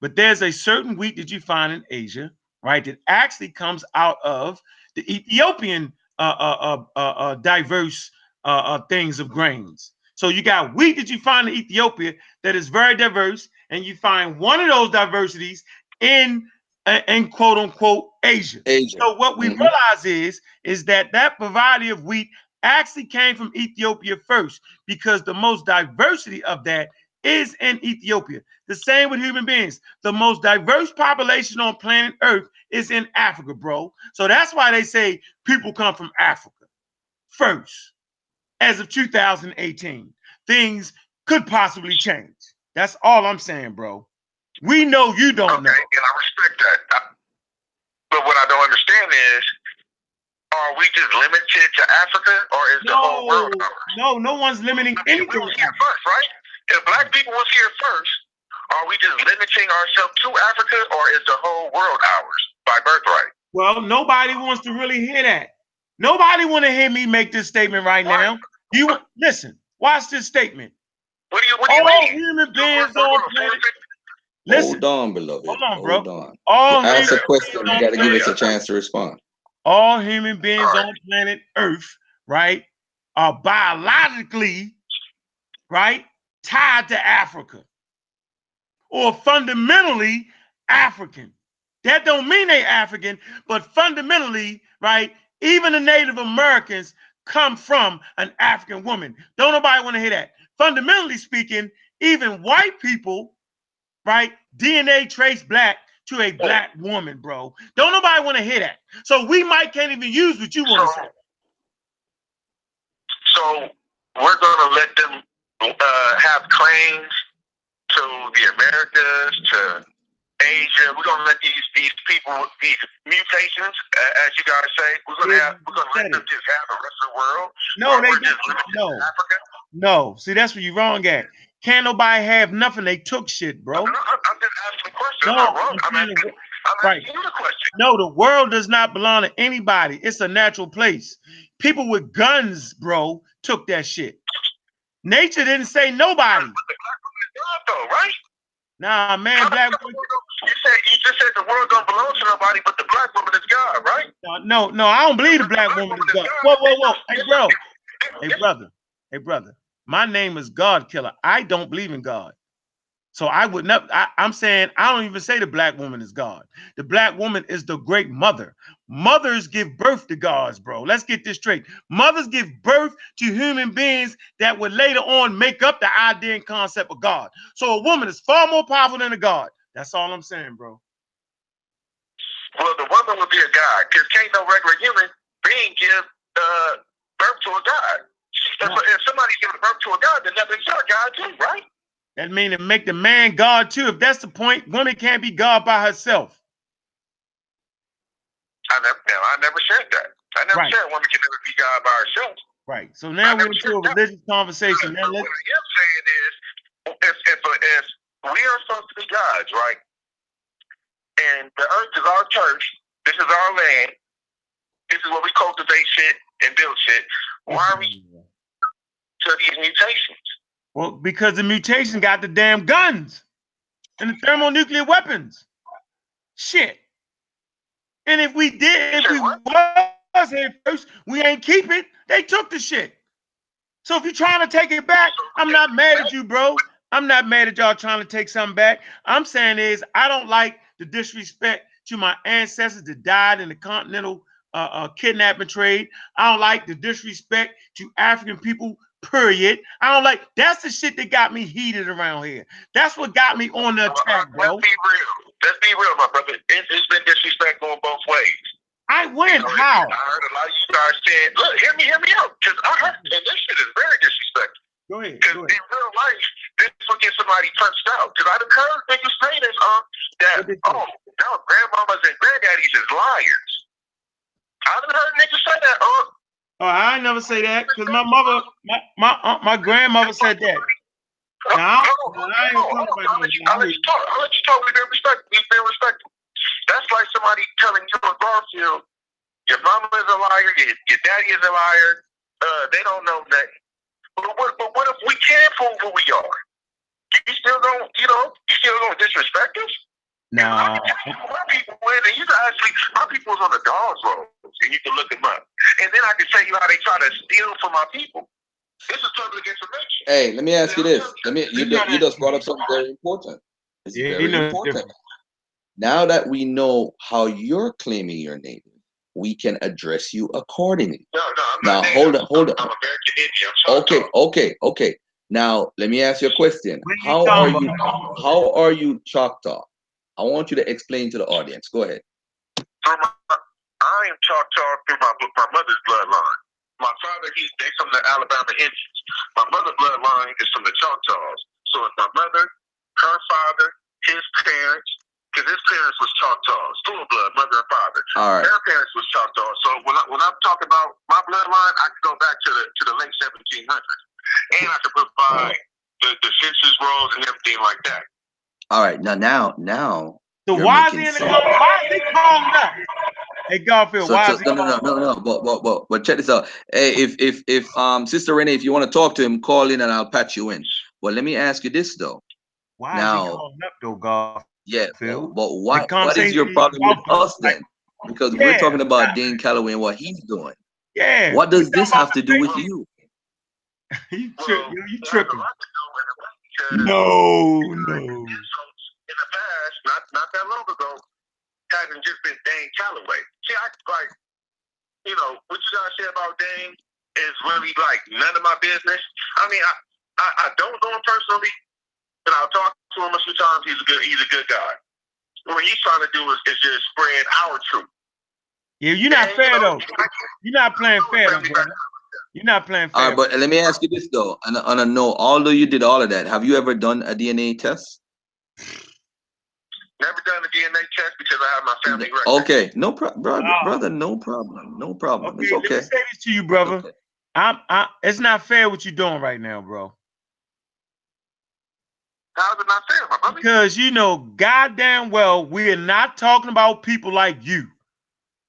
But there's a certain wheat that you find in Asia, right, that actually comes out of the Ethiopian uh, uh, uh, uh, uh, diverse uh, uh, things of grains. So you got wheat that you find in Ethiopia that is very diverse, and you find one of those diversities in uh, in quote unquote Asia. Asia. So what we Mhm. realize is is that that variety of wheat actually came from Ethiopia first because the most diversity of that is in Ethiopia. The same with human beings. The most diverse population on planet Earth is in Africa, bro. So that's why they say people come from Africa first. As of 2018, things could possibly change. That's all I'm saying, bro. We know you don't Okay, know. and I respect that. I- but what I don't understand is, are we just limited to Africa, or is the whole world ours? no, no one's limiting I mean, anything. we was here first, right? If black people was here first, are we just limiting ourselves to Africa, or is the whole world ours by birthright? Well, nobody wants to really hear that. Nobody want to hear me make this statement right now. You listen, watch this statement. What do you What do you All mean? human beings on planet. Listen, Hold on, beloved. Hold on, bro. Hold on. all Ask human a question. beings You got to give us a chance to respond. all human beings Alright. on planet Earth, right, are biologically, right, tied to Africa or fundamentally African. That don't mean they African, but fundamentally, right, even the Native Americans come from an African woman. Don't nobody want to hear that. Fundamentally speaking, even white people, right, DNA trace black to a black woman, bro. Don't nobody want to hear that. So we might can't even use what you want to say. So we're gonna let them uh, have claims to the Americas, to Asia. We're gonna let these these people, these mutations, uh, as you guys say, we're gonna have, we're gonna let them just have the rest of the world. No, they just no, Africa. no. See, that's where you're wrong at. Can't nobody have nothing. They took shit, bro. I'm, I'm just asking a question. No, I'm wrong. I'm asking, I'm right. asking you the question. No, the world does not belong to anybody. It's a natural place. People with guns, bro, took that shit. Nature didn't say nobody. But the black woman is God, though, right? Nah, man, black. woman. You said you just said the world don't belong to nobody, but the black woman is God, right? No, no, I don't believe the black woman is God. Whoa, whoa, whoa. Hey, bro. Hey, brother. Hey, brother. My name is God Killer. I don't believe in God. So I would never, I, I'm saying, I don't even say the black woman is God. The black woman is the great mother. Mothers give birth to gods, bro. Let's get this straight. Mothers give birth to human beings that would later on make up the idea and concept of God. So a woman is far more powerful than a God. That's all I'm saying, bro. Well, the woman would be a god, because can't no regular human being give uh, birth to a god. If, Right. if somebody's giving birth to a god, then that makes her a god too, right? That means to make the man God too. If that's the point, woman can't be God by herself. I never, I never said that. I never Right. said a woman can never be god by herself. Right. So now we're into a said that. religious conversation. Now let's what I am saying is, if, if, if we are supposed to be gods, right? And the earth is our church, this is our land, this is where we cultivate shit and build shit. Why are we mm-hmm. to these mutations? Well, because the mutation got the damn guns and the thermonuclear weapons. Shit. And if we did, if we was here first, we ain't keep it. They took the shit. So if you're trying to take it back, I'm not mad at you, bro. I'm not mad at y'all trying to take something back. I'm saying is I don't like the disrespect to my ancestors that died in the continental uh, uh, kidnapping trade. I don't like the disrespect to African people. Period. I don't like. That's the shit that got me heated around here. That's what got me on the attack, bro. Let's be real. Let's be real, my brother. It, it's been disrespect going both ways. I win. You know, How? I heard a lot of you guys saying, "Look, hear me, hear me out," because I heard, and this shit is very disrespectful. Go ahead. Because in real life, this will get somebody punched out. Because I've heard niggas say this, um, that What they say? oh, no, grandmamas and granddaddies is liars. I done heard niggas say that, um. Oh, I never say that because my mother, my my, uh, my grandmother said that. No, I'll let you, talk. I'll let you talk. We've been respectful. We've been respectful. That's like somebody telling you in Garfield, your mama is a liar, your, your daddy is a liar. Uh, they don't know nothing. But what, but what if we can prove who we are? You still don't, you know, you still don't disrespect us? No. My people is, and you can actually, my people's on the Dawes Roll, and you can look them up. And then I can tell you how they try to steal from my people. This is public information. Hey, let me ask you this. Let me you, ju- you just brought up something very important. It's Yeah, very you know important. different. Now that we know how you're claiming your native, we can address you accordingly. No, no, I'm Now, not hold native. on, hold I'm, on. I'm American Indian. I'm Okay, okay, okay. Now let me ask you a question. You How are you about? how are you Choctaw? I want you to explain to the audience. Go ahead. Through my, I am Choctaw through my my mother's bloodline. My father, he's they from the Alabama Indians. My mother's bloodline is from the Choctaws. So it's my mother, her father, his parents, because his parents was Choctaws, full blood, mother and father. All right. Their parents was Choctaws. So when I, when I'm talking about my bloodline, I can go back to the to the late 1700s, and I can provide the, the census rolls and everything like that. All right. Now now now So why is he in the sense. Why is he calling up? Hey Garfield, So, why so is he no, no, no, calling no, no. But, but, but, but check this out. Hey, if, if, if, um, Sister Renee, if you want to talk to him, call in and I'll patch you in. Well, let me ask you this though. Why Now- is he calling up though, Garfield? Yeah, Phil, but, but what, what is your problem with about- us then? Because we're talking about yeah. Dane Calloway and what he's doing. Yeah. What does this have to do with you? you, tri- Well, you, you it has a tripping? lot to do with it, because No, no. in the past, not not that long ago, hasn't just been Dane Calloway. See, I like, you know, what you guys say about Dane is really like none of my business. I mean, I I, I don't know him personally, but I'll talk to him a few times. He's a good he's a good guy. What he's trying to do is, is just spread our truth. Yeah, you're not And, fair you know, though. You're not playing fair, though, brother. You're not playing fair. right, but let me ask you this though. On a, on a note, although you did all of that, have you ever done a DNA test? Never done a DNA test because I have my family record. Okay, no problem, brother, Oh. brother, no problem, no problem. okay, It's let me okay. say this to you, brother. Okay. I'm, I, it's not fair what you're doing right now, bro. How's it not fair, my brother? Because you know, goddamn well, we're not talking about people like you.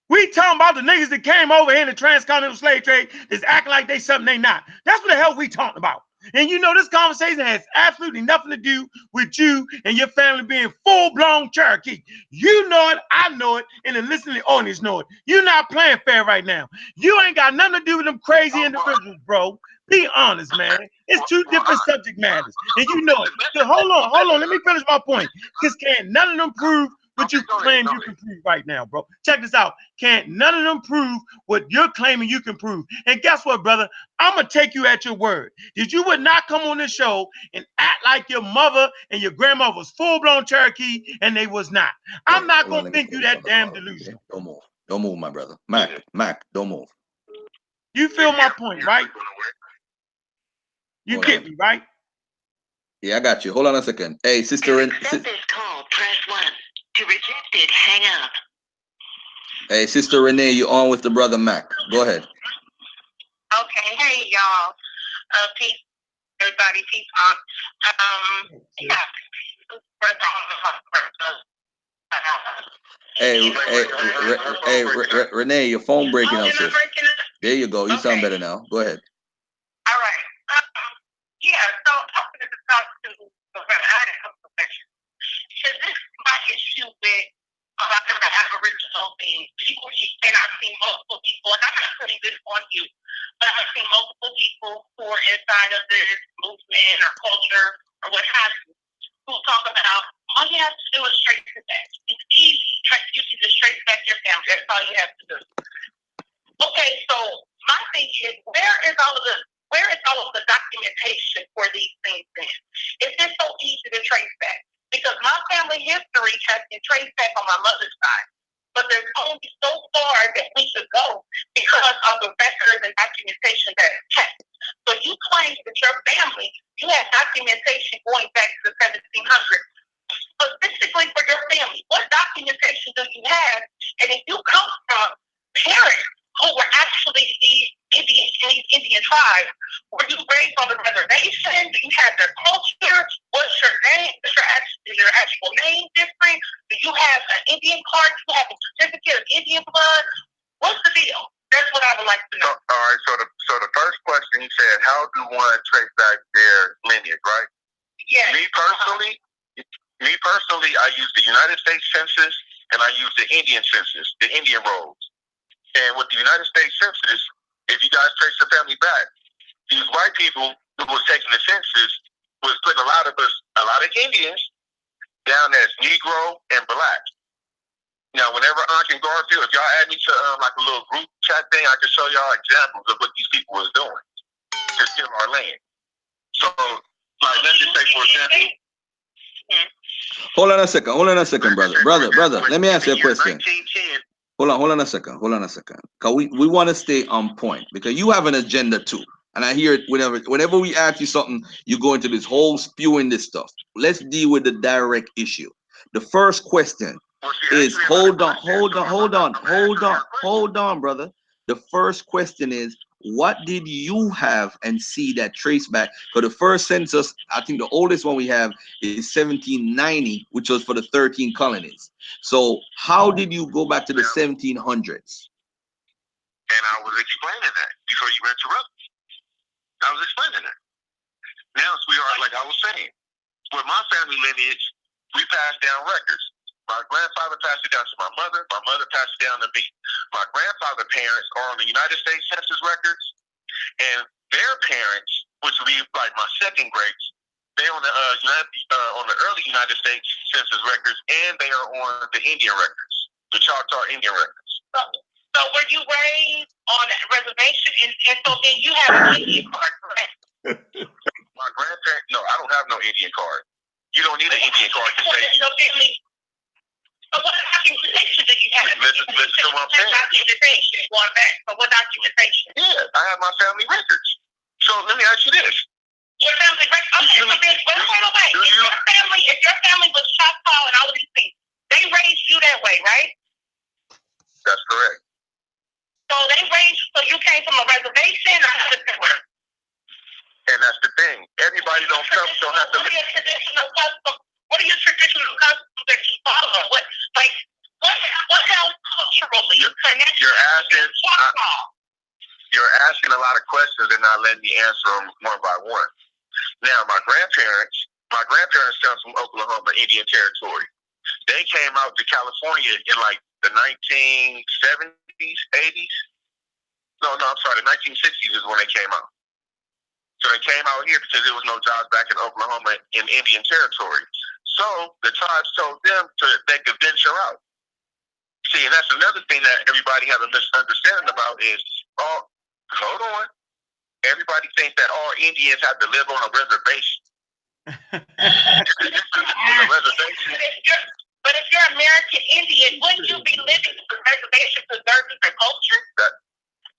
We talking about the niggas that came over here in the transcontinental slave trade that's acting like they something they not. That's what the hell we talking about. And you know, this conversation has absolutely nothing to do with you and your family being full-blown Cherokee. You know it, I know it, and the listening audience know it. You're not playing fair right now. You ain't got nothing to do with them crazy individuals, bro. Be honest, man. It's two different subject matters, and you know it. So hold on, hold on. Let me finish my point. Because can't none of them prove what you Okay, go claim go you can prove right now, bro. Check this out. Can't none of them prove what you're claiming you can prove. And guess what, brother? I'm gonna take you at your word. Did you would not come on this show and act like your mother and your grandma was full-blown Cherokee and they was not. I'm not gonna let think you that damn call, okay? delusional. Don't move. Don't move, my brother. Mac, Mac, don't move. You feel my point, right? You Hold get on. me, right? Yeah, I got you. Hold on a second. Hey, sister, To accept this call, press 1. To reject it, hang up. hey, sister Renee, you on with the brother Mac? Go ahead. Okay, hey y'all. Uh, peace, everybody. Peace, aunt. Um, yeah. Brother on the phone, brother. Hey, hey, Re- Re- hey, Re- Re- Renee, your phone breaking oh, up, am I sis. breaking up? There you go. You sound better now. Go ahead. All right. Um, yeah, so I'm going to talk to the brother. I had a couple of questions. So this is my issue with a lot of the Aboriginal things. People saying I've seen multiple people, and I'm not putting this on you, but I've seen multiple people who are inside of this movement or culture or what have you, who talk about all you have to do is trace it back. It's easy. You can just trace back your family. That's all you have to do. Okay, so my thing is, where is all of the where is all of the documentation for these things then? If it's so easy to trace back, because my family history has been traced back on my mother's side, but there's only so far that we should go because of the records and documentation that is kept. So you claim that your family, you have documentation going back to the 1700s. Specifically for your family, what documentation do you have? And if you come from parents who were actually these Indian, Indian tribes, were you raised on the reservation? Do you have their culture? you have an Indian card? You have a certificate of Indian blood? What's the deal? That's what I would like to So, know. all right. So the so the first question he said, how do one trace back their lineage, right? Yes. Me personally, me personally, I use the United States Census and I use the Indian Census, the Indian rolls. And with the United States Census, if you guys trace the family back, these white people who was taking the census was putting a lot of us, a lot of Indians, down as Negro and Black. Now, whenever Uncle Garfield, if y'all add me to um, like a little group chat thing, I can show y'all examples of what these people was doing to steal our land. So, like, let's just say, for example, Hold on a second. Hold on a second, brother. Brother, brother. Let me ask you a question. Hold on, hold on a second. Hold on a second. Cause we, we want to stay on point because you have an agenda too. And I hear it whenever whenever we ask you something, you go into this whole spewing this stuff. Let's deal with the direct issue. The first question is hold on, hold on, hold on, hold on, hold on, brother. The first question is what did you have and see that trace back? For the first census, I think the oldest one we have is 1790, which was for the 13 colonies. So how did you go back to the 1700s? And I was explaining that before you interrupted. I was explaining that. Now, sweetheart, like I was saying, with my family lineage, we pass down records. My grandfather passed it down to my mother. My mother passed it down to me. My grandfather parents are on the United States Census records, and their parents, which would be like my second grades, they're on the uh, United, uh, on the early United States Census records, and they are on the Indian records, the Choctaw Indian records. So were you raised on a reservation and, and so then you have an Indian card, correct? My grandparents, no, I don't have no Indian card. You don't need an Indian card to So say. family. So what documentation do you have? To what I'm saying. Documentation, going back, but what documentation? Yeah, I have my family records. So let me ask you this: Your family, right? Okay, so then, wait, wait, wait. If your family, if your family was Choctaw and all of these things, they raised you that way, right? That's correct. So they raised so you came from a reservation, or how does it work? And that's the thing. Everybody don't come, don't have to. Are your traditional customs? What are your traditional customs that you follow? What, like, what, what else culturally connects you You're asking. I, uh, you're asking a lot of questions and not letting me answer them one by one. Now, my grandparents, my grandparents come from Oklahoma, Indian Territory. They came out to California in like the 1970s, 80s. No, no, I'm sorry, the 1960s is when they came out. So they came out here because there was no jobs back in Oklahoma in Indian Territory. So the tribes told them to they could venture out. See, and that's another thing that everybody has a misunderstanding about is all hold on. Everybody thinks that all Indians have to live on a reservation. a reservation. But if you're, but American Indian, wouldn't you be living on a reservation preserving your culture? That-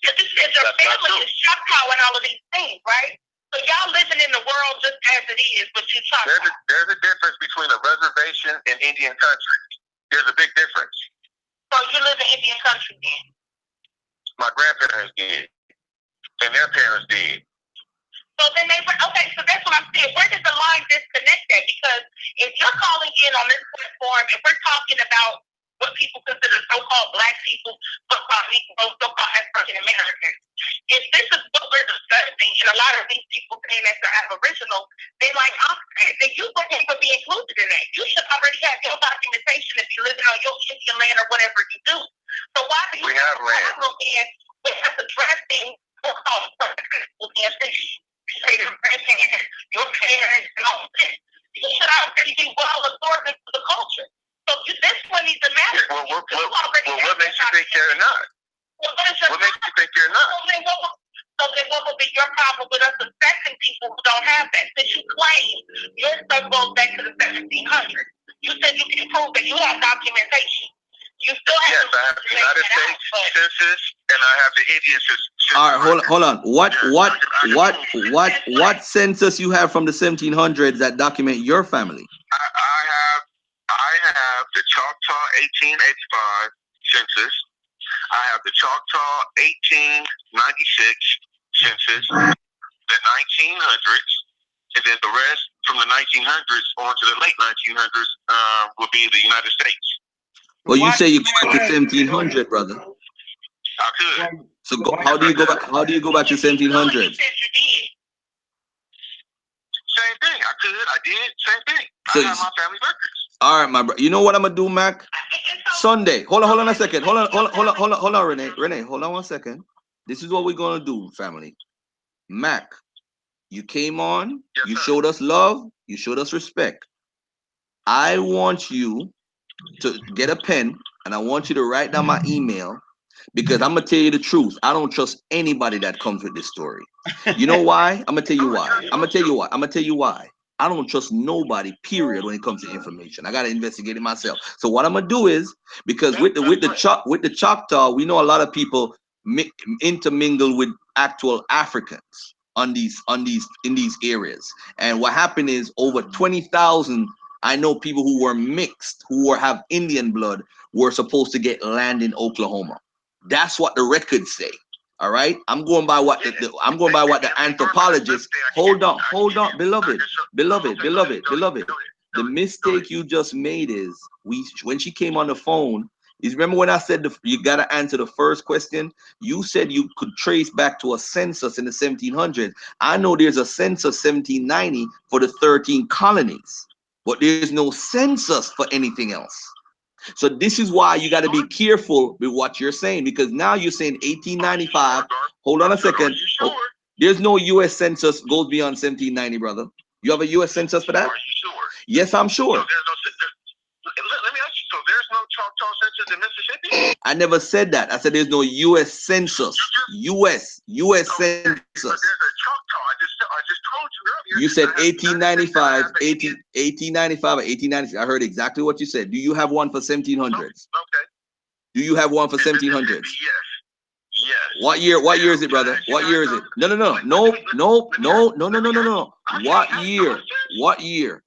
Because this is your family true. is Choctaw and all of these things, right? So y'all living in the world just as it is, but you There's Choctaw. a, there's a difference between a reservation and Indian country. There's a big difference. So you live in Indian country then. My grandparents did, and their parents did. So then they were okay. So that's what I'm saying. Where did the line disconnect at? Because if you're calling in on this platform, if we're talking about what people consider so-called black people, so-called Negroes, so-called African Americans, if this is what we're discussing, and a lot of these people saying that they're Aboriginal, then like oh, I'm saying, then you wouldn't even be included in that. You should already have your documentation if you're living on your Indian land or whatever you do. So why do you We have land. problem in with us addressing so-called people in this? say your grandparents, your parents, and all this. You should already be well absorbed into the culture. So this one needs to matter. Well, what, You what, already well, what makes you think they're not? Well, what is your What makes you think you're not? so then what, would- so then what would be your problem with us affecting people who don't have that? Since you claim your stuff goes back to the 1700s. You said you can prove that you have documentation. You still have Yes, I have the United that out, States Census and I have the Indian Census. All right, hold on, hold on. What what what what what census you have from the 1700s that document your family? I, I have I have the Choctaw 1885 census. I have the Choctaw 1896 census, the 1900s, and then the rest from the 1900s on to the late 1900s um, will be the United States. Well, you Why say you the go back to seventeen hundred, brother. I could. So go, how do you go back? How do you go back to 1700? No, you said you did. Same thing. I could. I did. Same thing. So I have my family records. All right, my bro. You know what I'm gonna do, Mac? Sunday. Hold on, hold on a second. Hold on, hold on, hold on, hold on, hold on, Renee. Renee, hold on one second. This is what we're gonna do, family. Mac, you came on, Yes, you sir. showed us love, you showed us respect. I want you to get a pen and I want you to write down my email because I'm gonna tell you the truth. I don't trust anybody that comes with this story. You know why? I'm gonna tell you why. I'm gonna tell you why. I'm gonna tell you why. I don't trust nobody, period, when it comes to information. I gotta investigate it myself. So what I'm gonna do is because with the with the Choc with the Choctaw, we know a lot of people mi- intermingle with actual Africans on these on these in these areas. And what happened is over 20,000 I know people who were mixed, who were have Indian blood, were supposed to get land in Oklahoma. That's what the records say. All right, I'm going by what the, the- I'm going by what the anthropologist. Hold on, hold on, beloved, beloved, beloved, beloved. The mistake you just made is we when she came on the phone. Is remember when I said the, you got to answer the first question? You said you could trace back to a census in the 1700s. I know there's a census 1790 for the 13 colonies, but there's no census for anything else. So this is why you got to be careful with what you're saying because now you're saying 1895. Hold on a second. Sure? There's no U.S. census goes beyond 1790, brother. You have a U.S. census for that? Are you sure? Yes, I'm sure. Choctaw census in Mississippi? I never said that. I said there's no U.S. census. U.S. U.S. So there's census. a Choctaw. I just I just told you earlier. You said 1895, 18, 1895 or 1896. I heard exactly what you said. Do you have one for 1700s? Okay. Do you have one for In 1700s? Yes. Yes. What year? What year is it, brother? What year is it? No, no, no, no, no, no, no, no, no, no, no. What year? What year?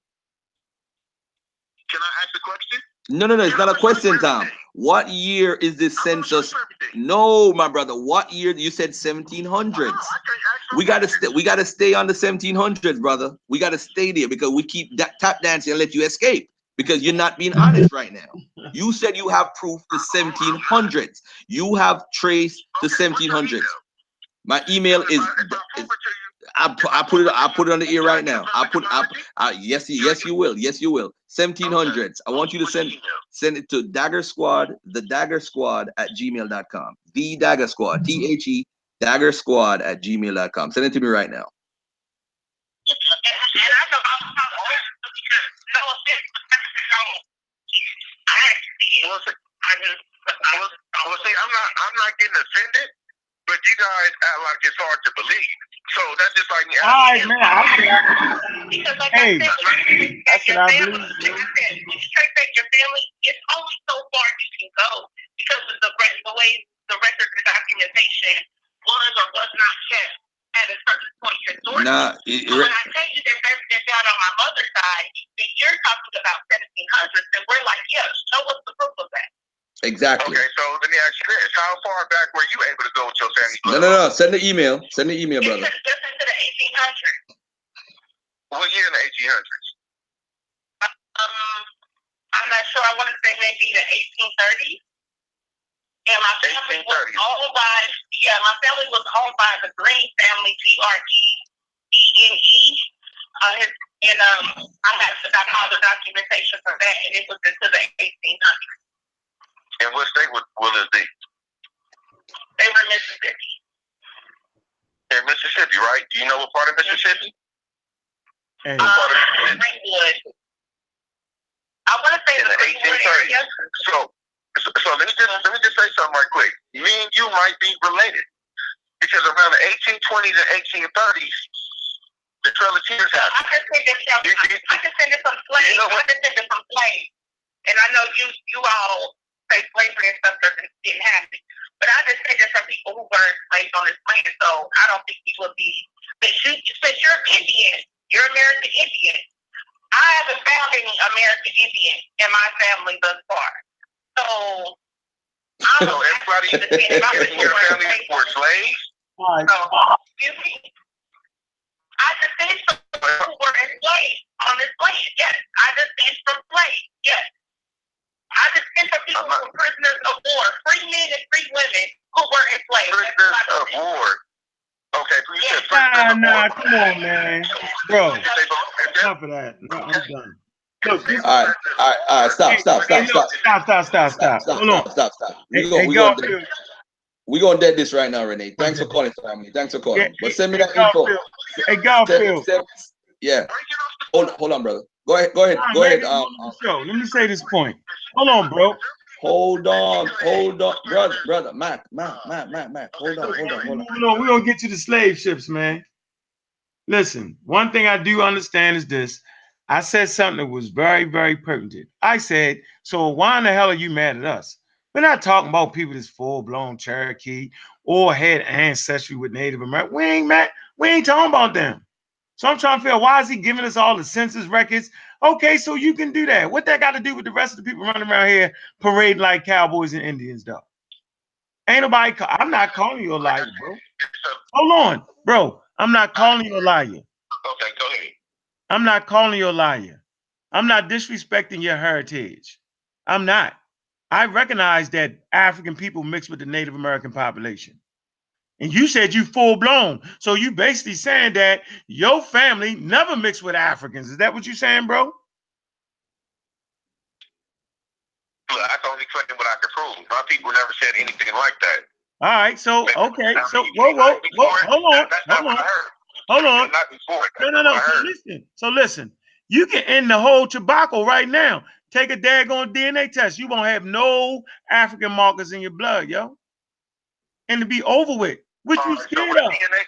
Can I ask a question? No, no, no. It's not a question, Tom. What year is this census? No, my brother. What year? You said 1700s. I can't ask We gotta stay. We gotta stay on the 1700s, brother. We gotta stay there because we keep that tap dancing and let you escape because you're not being honest right now. You said you have proof to 1700s. You have traced your 1700s. My email is. Is prove it to you, I, pu- I put it. I put it on the ear right now. I put. I, I, yes, yes, you will. Yes, you will. 1700s. I want you to send send it to Dagger Squad, the Dagger Squad at gmail.com. The Dagger Squad, T H E, Dagger Squad at gmail.com. Send it to me right now. I know I'm not no offense, but no. I actually, Well, see, I just, I was, see, I'm not, I'm not getting offended, but you guys act like it's hard to believe. So that's just like me. All right, man. I, Because like Hey, I said, you that's trace what I back believe, like I said, when you trace back your family, it's only so far you can go because of the re- the way the record of documentation was or was not kept at a certain point historically. Nah, it- So when I tell you there's evidence out on my mother's side, then you're talking about 1700s, and we're like, yeah, show us the proof of that. Exactly. Okay, so let me ask you this: How far back were you able to go with your family? No, no, no. Send the email. Send the email, It's brother. just just into the 1800s. What year in the 1800s? Um, I'm not sure. I want to say maybe the 1830s. And my family was 1830s. owned by yeah, my family was owned by the Green family, G R E E N E. Uh, his, and um, I have I found the documentation for that, and it was into the 1800s. And what state would, will it be? They were in Mississippi. In Mississippi, right? Do you know what part of Mississippi? hey, Um, Greenwood. I want to say In the the Greenwood 1830s. area. So, so, so let me just let me just say something right quick. Me and you might be related because around the 1820s and 1830s, the Trailers I happened. I can send it some. You- you- I can send it some slaves. You know I can send it some slaves. And I know you you all say slavery and stuff doesn't didn't happen. But I just send it from people who were enslaved on this land. So I don't think you would be. But you, since you're Indian, you're American Indian. I haven't found any American Indian in my family thus far. So I don't know. everybody in your family were slaves. all right. So, excuse me. I descend from people who were enslaved on this land. Yes, I descend from slaves. Yes, I descend from people people I'm not- were prisoners of war, free men and free women who were enslaved. Prisoners of said. war. Okay, so you said Nah, prisoners of nah, war. come on, man. Bro, You say that? enough of that. No, I'm done. Look, this, All right, all right, all right. Stop, stop, hey, stop, look, stop, stop, stop, stop, stop, stop. stop, Hold on. stop, stop, stop. Hey, We go, hey, we go, Garfield. we gonna dead this right now, Renee. Thanks for calling, family. Thanks for calling. Yeah, But send me hey, that info. Garfield. Hey, Send- Garfield. send- yeah. It up. Hold, hold on, brother. Go ahead, go ahead, go ahead. Um, on show. Let me say this point. Hold on, bro. hold on, hold on, brother, brother, Mac, Mac, Mac, Mac, Mac. Hold on, hold on, hold on. On, we're gonna get to the slave ships, man. Listen, one thing I do understand is this. I said something that was very, very pertinent. I said, so why in the hell are you mad at us? We're not talking about people that's full-blown Cherokee or had ancestry with Native American. We ain't mad, we ain't talking about them. So I'm trying to figure out why is he giving us all the census records? Okay, so you can do that. What that got to do with the rest of the people running around here parading like cowboys and Indians, though? Ain't nobody. Ca- I'm not calling you a liar, bro. Hold on, bro. I'm not calling you a liar. Okay, go ahead. I'm not calling you a liar. I'm not disrespecting your heritage. I'm not. I recognize that African people mix with the Native American population. And you said you full blown. So you basically saying that your family never mixed with Africans. Is that what you saying, bro? Look, I can only claim what I can prove. My people never said anything like that. All right. So okay. So whoa, whoa, whoa. Hold on. That- That's not Hold on. Hold on. Not before it. No, no, no. So listen. So listen. You can end the whole tobacco right now. Take a daggone DNA test. You won't have no African markers in your blood, yo. And to be over with. Which you All right, so scared of? DNA?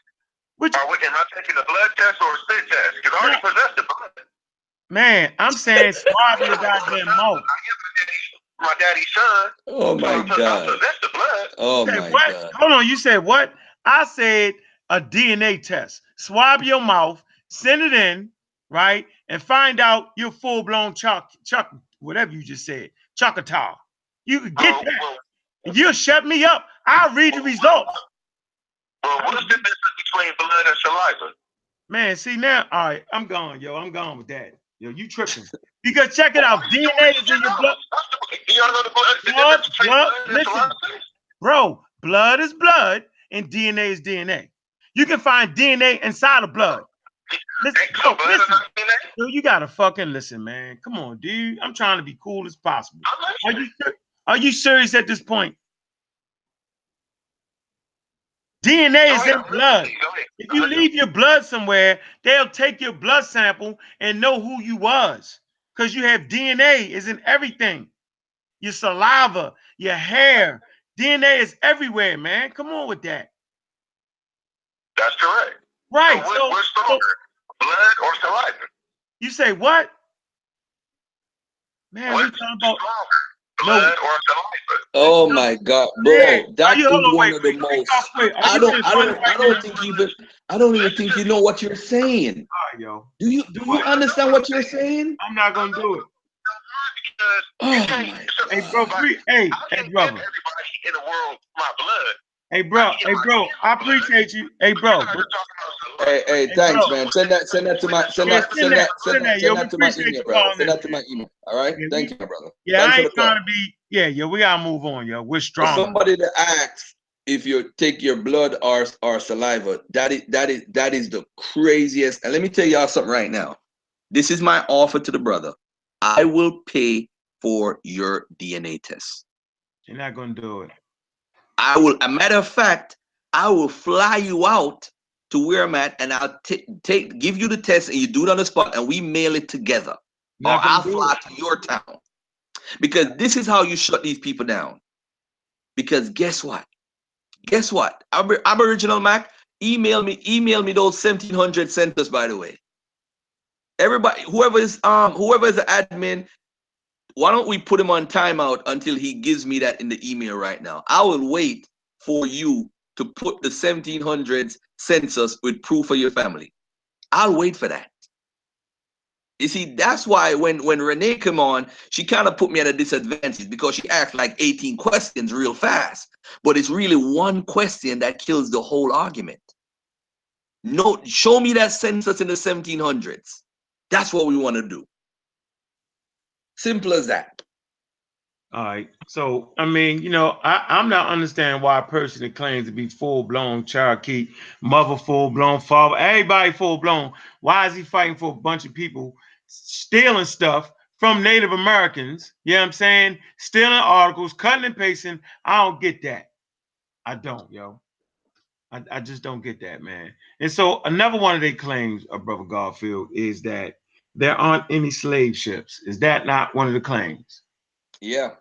Which Are we, am I taking a blood test or a spit test? Because I already possess the blood. man, I'm saying swab your goddamn mouth. My daddy's son. Oh so my I God. possess the blood. Oh said my what? God. Hold on, you said what? I said a DNA test. Swab your mouth, send it in, right? And find out you're full-blown chuck, chuck, whatever you just said, Choctaw. You could get Well, that. well, you'll shut me up. I'll read the results. Well, what's the difference between blood and saliva? Man, see now, all right, I'm gone, yo. I'm gone with that. Yo, you tripping. Because check it out. DNA is in your blood. You know the blood, Blood, blood, listen. Bro, blood is blood and DNA is DNA. You can find DNA inside of blood. Listen, Ain't bro, so blood listen. is not DNA? Dude, you gotta fucking listen, man. Come on, dude. I'm trying to be cool as possible. Are you are you serious at this point? DNA is in blood. If you leave your blood somewhere, they'll take your blood sample and know who you was. Because you have DNA is in everything. Your saliva, your hair. DNA is everywhere, man. Come on with that. That's correct. Right. So, So, what, so stronger, blood or saliva? you say what? Man, we What's talking about stronger, blood or saliva? Oh my God, bro, that Are is you- hold on, one wait, of the wait, wait, most. wait, wait. Are I don't, I don't, I don't think even, I don't even think you know what you're saying. All right, yo. Do you, do you understand what you're saying? I'm not gonna do it. Oh my Hey, bro, like, pre- hey, I hey, can't brother. give everybody in the world my blood. Hey, bro, hey, bro. I appreciate you. Hey, bro. You're not but- talking about Hey, hey, Hey, thanks, bro. man. Send that, send that to my, send Yeah, that, send send that, that, send send that. that, Yo, send that to my email, you bro. Send that to my email. All right. Yeah, Thank we- you, brother. Yeah, Thanks I ain't the call. trying to be. Yeah, yo, we gotta move on, yo. We're For strong. somebody to ask if you take your blood or or saliva, that is that is that is the craziest. And let me tell y'all something right now. This is my offer to the brother. I will pay for your DNA test. You're not gonna do it. I will. A matter of fact, I will fly you out to where I'm at, and I'll ta- take give you the test, and you do it on the spot, and we mail it together. Or Not gonna I'll fly it. to your town. Because this is how you shut these people down. Because guess what? Guess what? Ab- Aboriginal Mac, email me, email me those 1700 centers, by the way. Everybody, whoever is um whoever is the admin, why don't we put him on timeout until he gives me that in the email right now? I will wait for you to put the 1700s census with proof of your family. I'll wait for that. You see, that's why when when Renee came on, she kind of put me at a disadvantage because she asked like 18 questions real fast. But it's really one question that kills the whole argument. No, show me that census in the 1700s. That's what we want to do. Simple as that. All right. So I mean, you know, I, I'm not understanding why a person that claims to be full blown Cherokee, mother full blown, father, everybody full blown. Why is he fighting for a bunch of people stealing stuff from Native Americans? You know what I'm saying? Stealing articles, cutting and pasting. I don't get that. I don't, yo. I, I just don't get that, man. And so another one of their claims of Brother Garfield is that there aren't any slave ships. Is that not one of the claims? Yeah.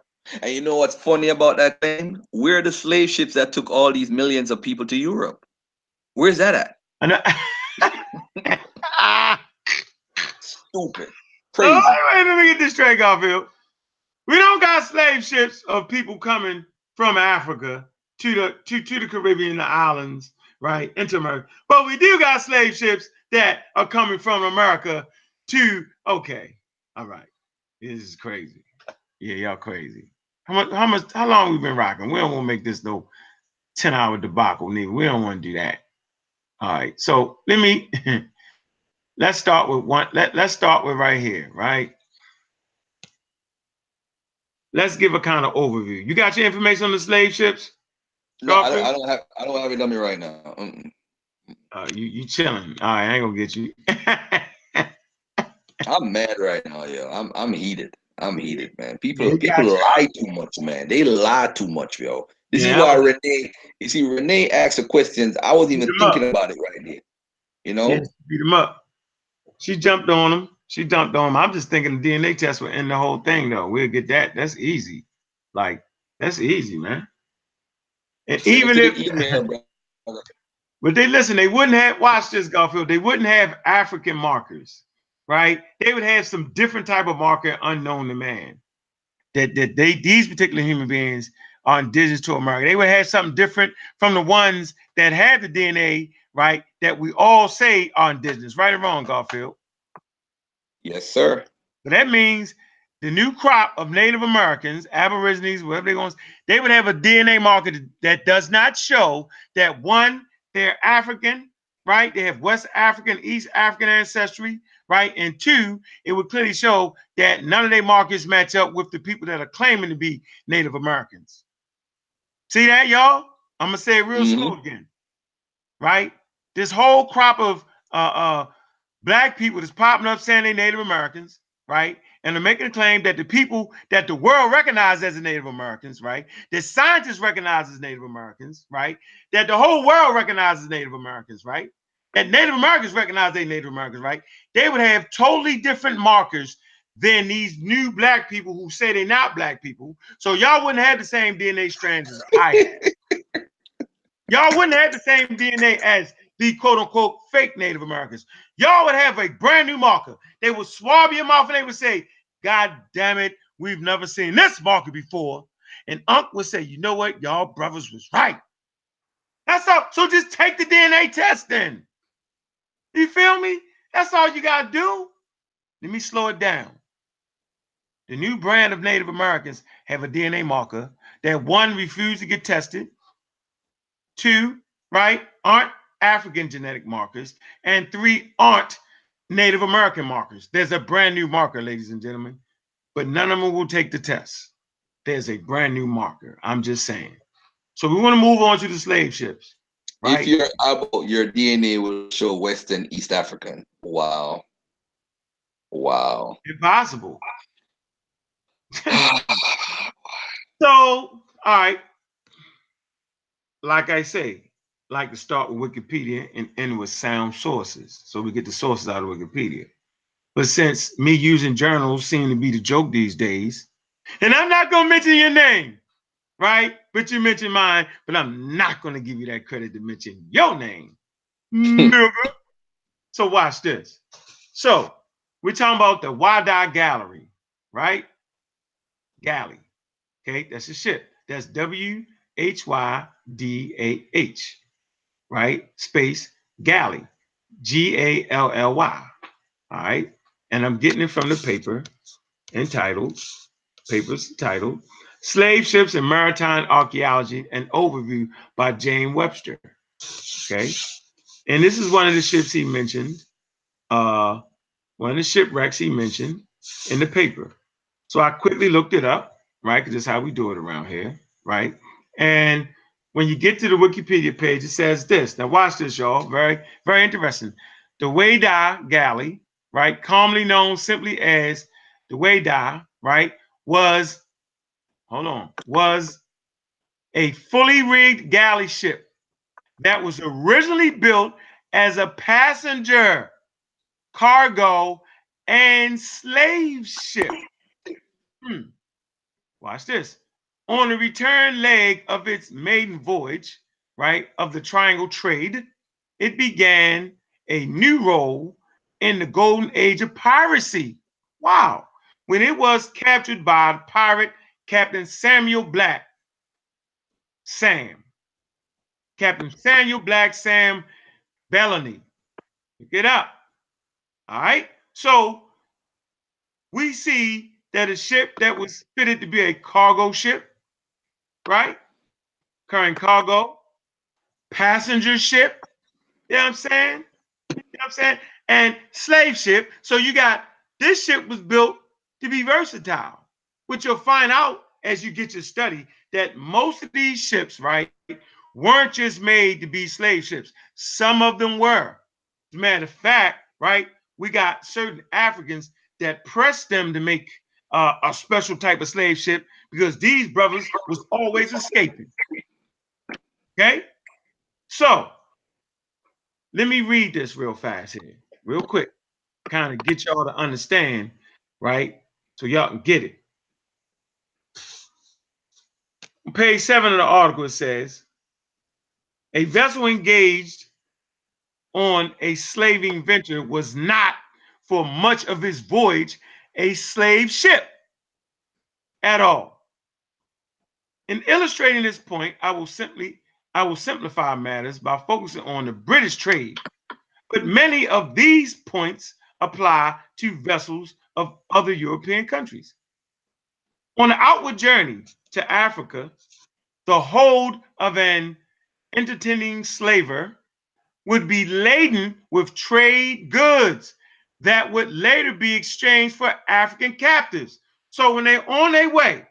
And you know what's funny about that thing? We're the slave ships that took all these millions of people to Europe. Where's that at? I know. Stupid. Crazy. Oh, wait, let me get this straight, Garfield. We don't got slave ships of people coming from Africa to the to, to the Caribbean, the islands, right, into America. But we do got slave ships that are coming from America to okay. All right. This is crazy. Yeah, y'all crazy. How much how much how long we been rocking? We don't want to make this no 10 hour debacle, neither. We don't want to do that. All right. So let me let's start with one. Let, let's start with right here, right? Let's give a kind of overview. You got your information on the slave ships? No, I don't, I don't have I don't have it on me right now. Uh, you you chilling. All right, I ain't gonna get you. I'm mad right now, yo. I'm I'm heated. I'm heated, man. People Yeah, you people lie too much, man. They lie too much, yo. This Yeah. is why Renee. You see, Renee asked the questions. I wasn't even 'em up. thinking about it right there. You know. Yes, beat him up. She jumped on him. She jumped on him. I'm just thinking the DNA test will end the whole thing, though. We'll get that. That's easy. Like that's easy, man. And Send even if, email, but they listen, they wouldn't have. Watch this, Garfield. They wouldn't have African markers, right? They would have some different type of marker unknown to man. That that they these particular human beings are indigenous to America. They would have something different from the ones that have the DNA, right? That we all say are indigenous, right or wrong, Garfield. Yes, sir. But that means the new crop of Native Americans, Aborigines, whatever they want, they would have a DNA marker that does not show that one, they're African, right? They have West African, East African ancestry, right? And two, it would clearly show that none of their markers match up with the people that are claiming to be Native Americans. See that, y'all? I'm gonna say it real Mhm. slow again, right? This whole crop of uh, uh, black people that's popping up saying they Native Americans, right? And they're making a claim that the people that the world recognizes as Native Americans, right? That scientists recognize as Native Americans, right? That the whole world recognizes Native Americans, right? That Native Americans recognize they Native Americans, right? They would have totally different markers than these new black people who say they're not black people. So y'all wouldn't have the same DNA strands as I have. y'all wouldn't have the same DNA as the quote unquote fake Native Americans. Y'all would have a brand new marker. They would swab your mouth and they would say, God damn it, we've never seen this marker before. And Unc would say, you know what? Y'all brothers was right. That's all. So just take the DNA test then. You feel me? That's all you got to do. Let me slow it down. The new brand of Native Americans have a DNA marker that one refused to get tested, two, right, aren't African genetic markers, and three aren't Native American markers. There's a brand new marker, ladies and gentlemen, but none of them will take the test. There's a brand new marker. I'm just saying. So we want to move on to the slave ships, right? If you're able, your DNA will show Western East African. Wow. Wow. Impossible. So, all right. Like I say, like to start with Wikipedia and end with sound sources. So we get the sources out of Wikipedia. But since me using journals seem to be the joke these days, and I'm not gonna mention your name, right? But you mentioned mine, but I'm not gonna give you that credit to mention your name. Hmm. Nigga. so watch this. So we're talking about the Whydah Gallery, right? Galley. Okay, that's a ship. That's W H Y D A H, right? Space galley, G A L L Y. All right, and I'm getting it from the paper entitled, papers titled Slave Ships and Maritime Archaeology, an overview by Jane Webster. Okay, and this is one of the ships he mentioned, uh, one of the shipwrecks he mentioned in the paper. So I quickly looked it up right? Because that's how we do it around here, right? And when you get to the Wikipedia page, it says this. Now, watch this, y'all. Very, very interesting. The Whydah Galley, right, commonly known simply as the Whydah, right, was, hold on, was a fully rigged galley ship that was originally built as a passenger, cargo, and slave ship. Hmm. Watch this. On the return leg of its maiden voyage, right, of the triangle trade, it began a new role in the golden age of piracy. Wow. When it was captured by pirate Captain Samuel Black, Sam. Captain Samuel Black, Sam Bellamy. Pick it up. All right. So we see that a ship that was fitted to be a cargo ship, right? Carrying cargo, passenger ship, you know what I'm saying? You know what I'm saying? And slave ship. So you got this ship was built to be versatile, which you'll find out as you get your study that most of these ships, right, weren't just made to be slave ships. Some of them were. As a matter of fact, right, we got certain Africans that pressed them to make uh, a special type of slave ship because these brothers was always escaping. Okay, so let me read this real fast here, real quick, kind of get y'all to understand, right? So y'all can get it. On page seven of the article, it says a vessel engaged on a slaving venture was not for much of its voyage a slave ship at all. In illustrating this point, I will simply I will simplify matters by focusing on the British trade. But many of these points apply to vessels of other European countries. On the outward journey to Africa, the hold of an entertaining slaver would be laden with trade goods that would later be exchanged for African captives. So when they're on their way,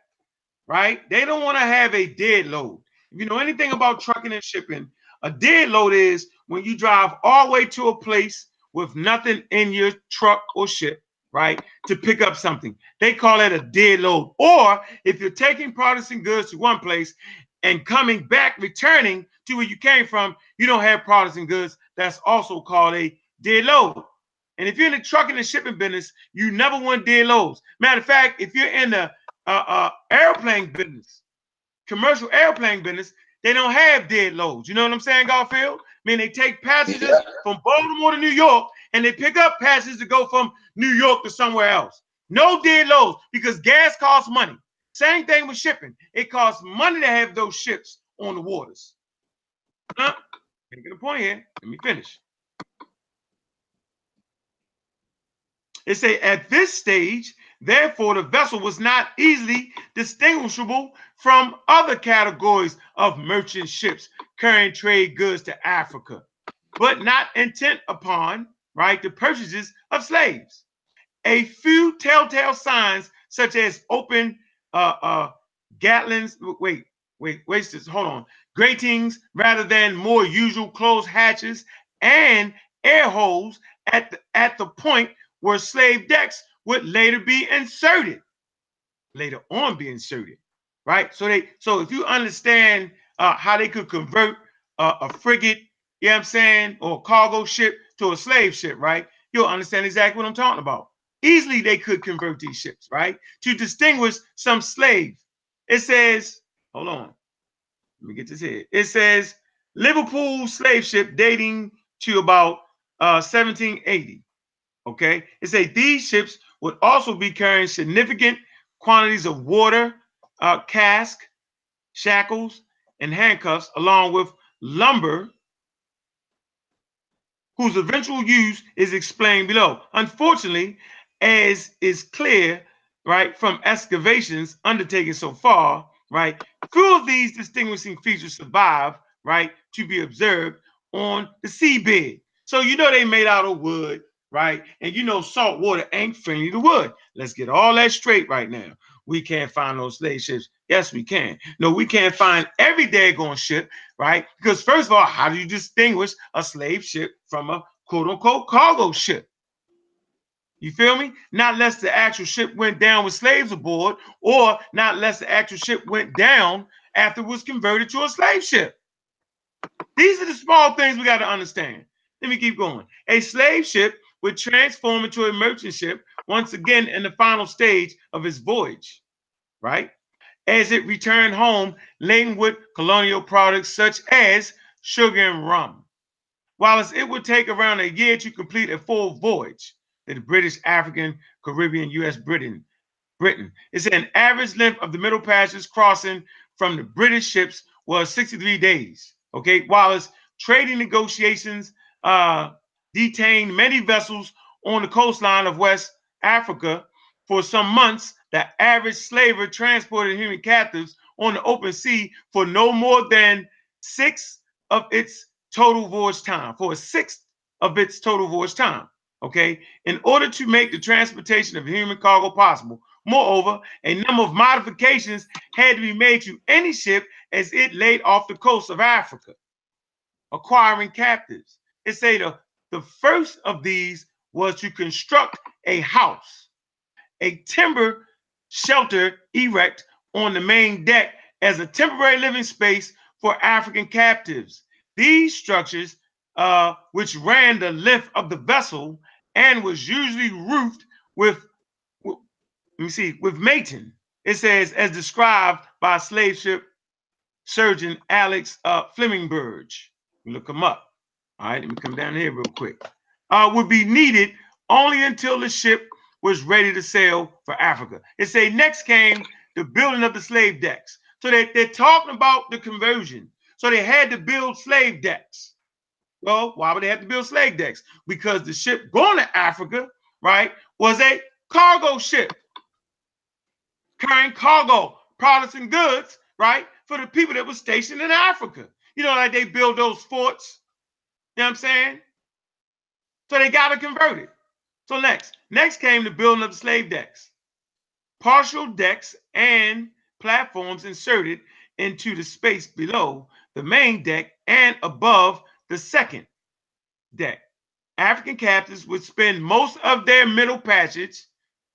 right, they don't want to have a dead load. If you know anything about trucking and shipping, a dead load is when you drive all the way to a place with nothing in your truck or ship, right, to pick up something. They call it a dead load. Or if you're taking products and goods to one place and coming back, returning to where you came from, you don't have products and goods. That's also called a dead load. And if you're in the trucking and shipping business, you never want dead loads. Matter of fact, if you're in the uh, uh, airplane business, commercial airplane business, they don't have dead loads. You know what I'm saying, Garfield? I mean, they take passengers yeah. from Baltimore to New York and they pick up passes to go from New York to somewhere else. No dead loads because gas costs money. Same thing with shipping. It costs money to have those ships on the waters. Huh? Making a point here. Let me finish. It say at this stage, therefore, the vessel was not easily distinguishable from other categories of merchant ships carrying trade goods to Africa, but not intent upon right the purchases of slaves. A few telltale signs, such as open uh, uh, Gatlins, wait, wait, wait, this, hold on, gratings rather than more usual closed hatches and air holes at the, at the point where slave decks would later be inserted, later on be inserted, right? So they, so if you understand uh, how they could convert uh, a frigate, you know what I'm saying, or a cargo ship to a slave ship, right? You'll understand exactly what I'm talking about. Easily they could convert these ships, right? To distinguish some slave. It says, hold on, let me get this here. It says Liverpool slave ship dating to about uh, 1780. Okay, it says these ships would also be carrying significant quantities of water, uh, cask, shackles, and handcuffs, along with lumber, whose eventual use is explained below. Unfortunately, as is clear, right, from excavations undertaken so far, right, few of these distinguishing features survive, right, to be observed on the seabed. So you know they made out of wood, right? And you know, salt water ain't friendly to wood. Let's get all that straight right now. we can't find those slave ships. Yes, we can. No, we can't find every daggone ship, right? Because first of all, how do you distinguish a slave ship from a quote unquote cargo ship? You feel me? Not unless the actual ship went down with slaves aboard, or not unless the actual ship went down after it was converted to a slave ship. These are the small things we got to understand. Let me keep going. A slave ship would transform into a merchant ship once again in the final stage of its voyage, right? As it returned home laden with colonial products such as sugar and rum. While it would take around a year to complete a full voyage, the British, African, Caribbean, U.S., Britain, Britain. It's an average length of the Middle Passage crossing from the British ships was 63 days. Okay, while its trading negotiations uh, detained many vessels on the coastline of West Africa for some months, the average slaver transported human captives on the open sea for no more than six of its total voyage time, for a sixth of its total voyage time. Okay, in order to make the transportation of human cargo possible. Moreover, a number of modifications had to be made to any ship as it laid off the coast of Africa, acquiring captives. It say the, the first of these was to construct a house, a timber shelter erect on the main deck as a temporary living space for African captives. These structures, uh, which ran the length of the vessel and was usually roofed with, let me see, with maton. It says, as described by slave ship surgeon Alex uh, Flemingberg. Look him up. All right, let me come down here real quick. Uh, would be needed only until the ship was ready to sail for Africa. It say next came the building of the slave decks. So they, they're talking about the conversion. So they had to build slave decks. Well, why would they have to build slave decks? Because the ship going to Africa, right, was a cargo ship carrying cargo, products, and goods, right, for the people that were stationed in Africa. You know, like they build those forts. You know what I'm saying? So they got to convert it. So next, next came the building of the slave decks. Partial decks and platforms inserted into the space below the main deck and above the second deck. African captives would spend most of their middle passage,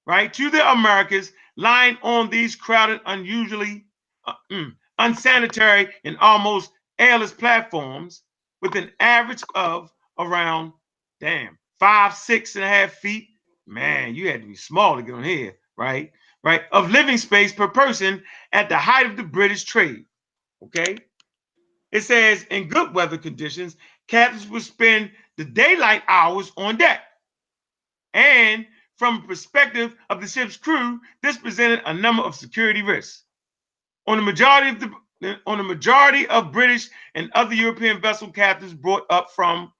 right, to the Americas, lying on these crowded, unusually uh, mm, unsanitary, and almost airless platforms with an average of around, damn, five, six and a half feet. Man, you had to be small to get on here, right? Right, of living space per person at the height of the British trade. Okay. It says in good weather conditions, captains would spend the daylight hours on deck. And from the perspective of the ship's crew, this presented a number of security risks. On the majority of the on the majority of British and other European vessel captains brought up from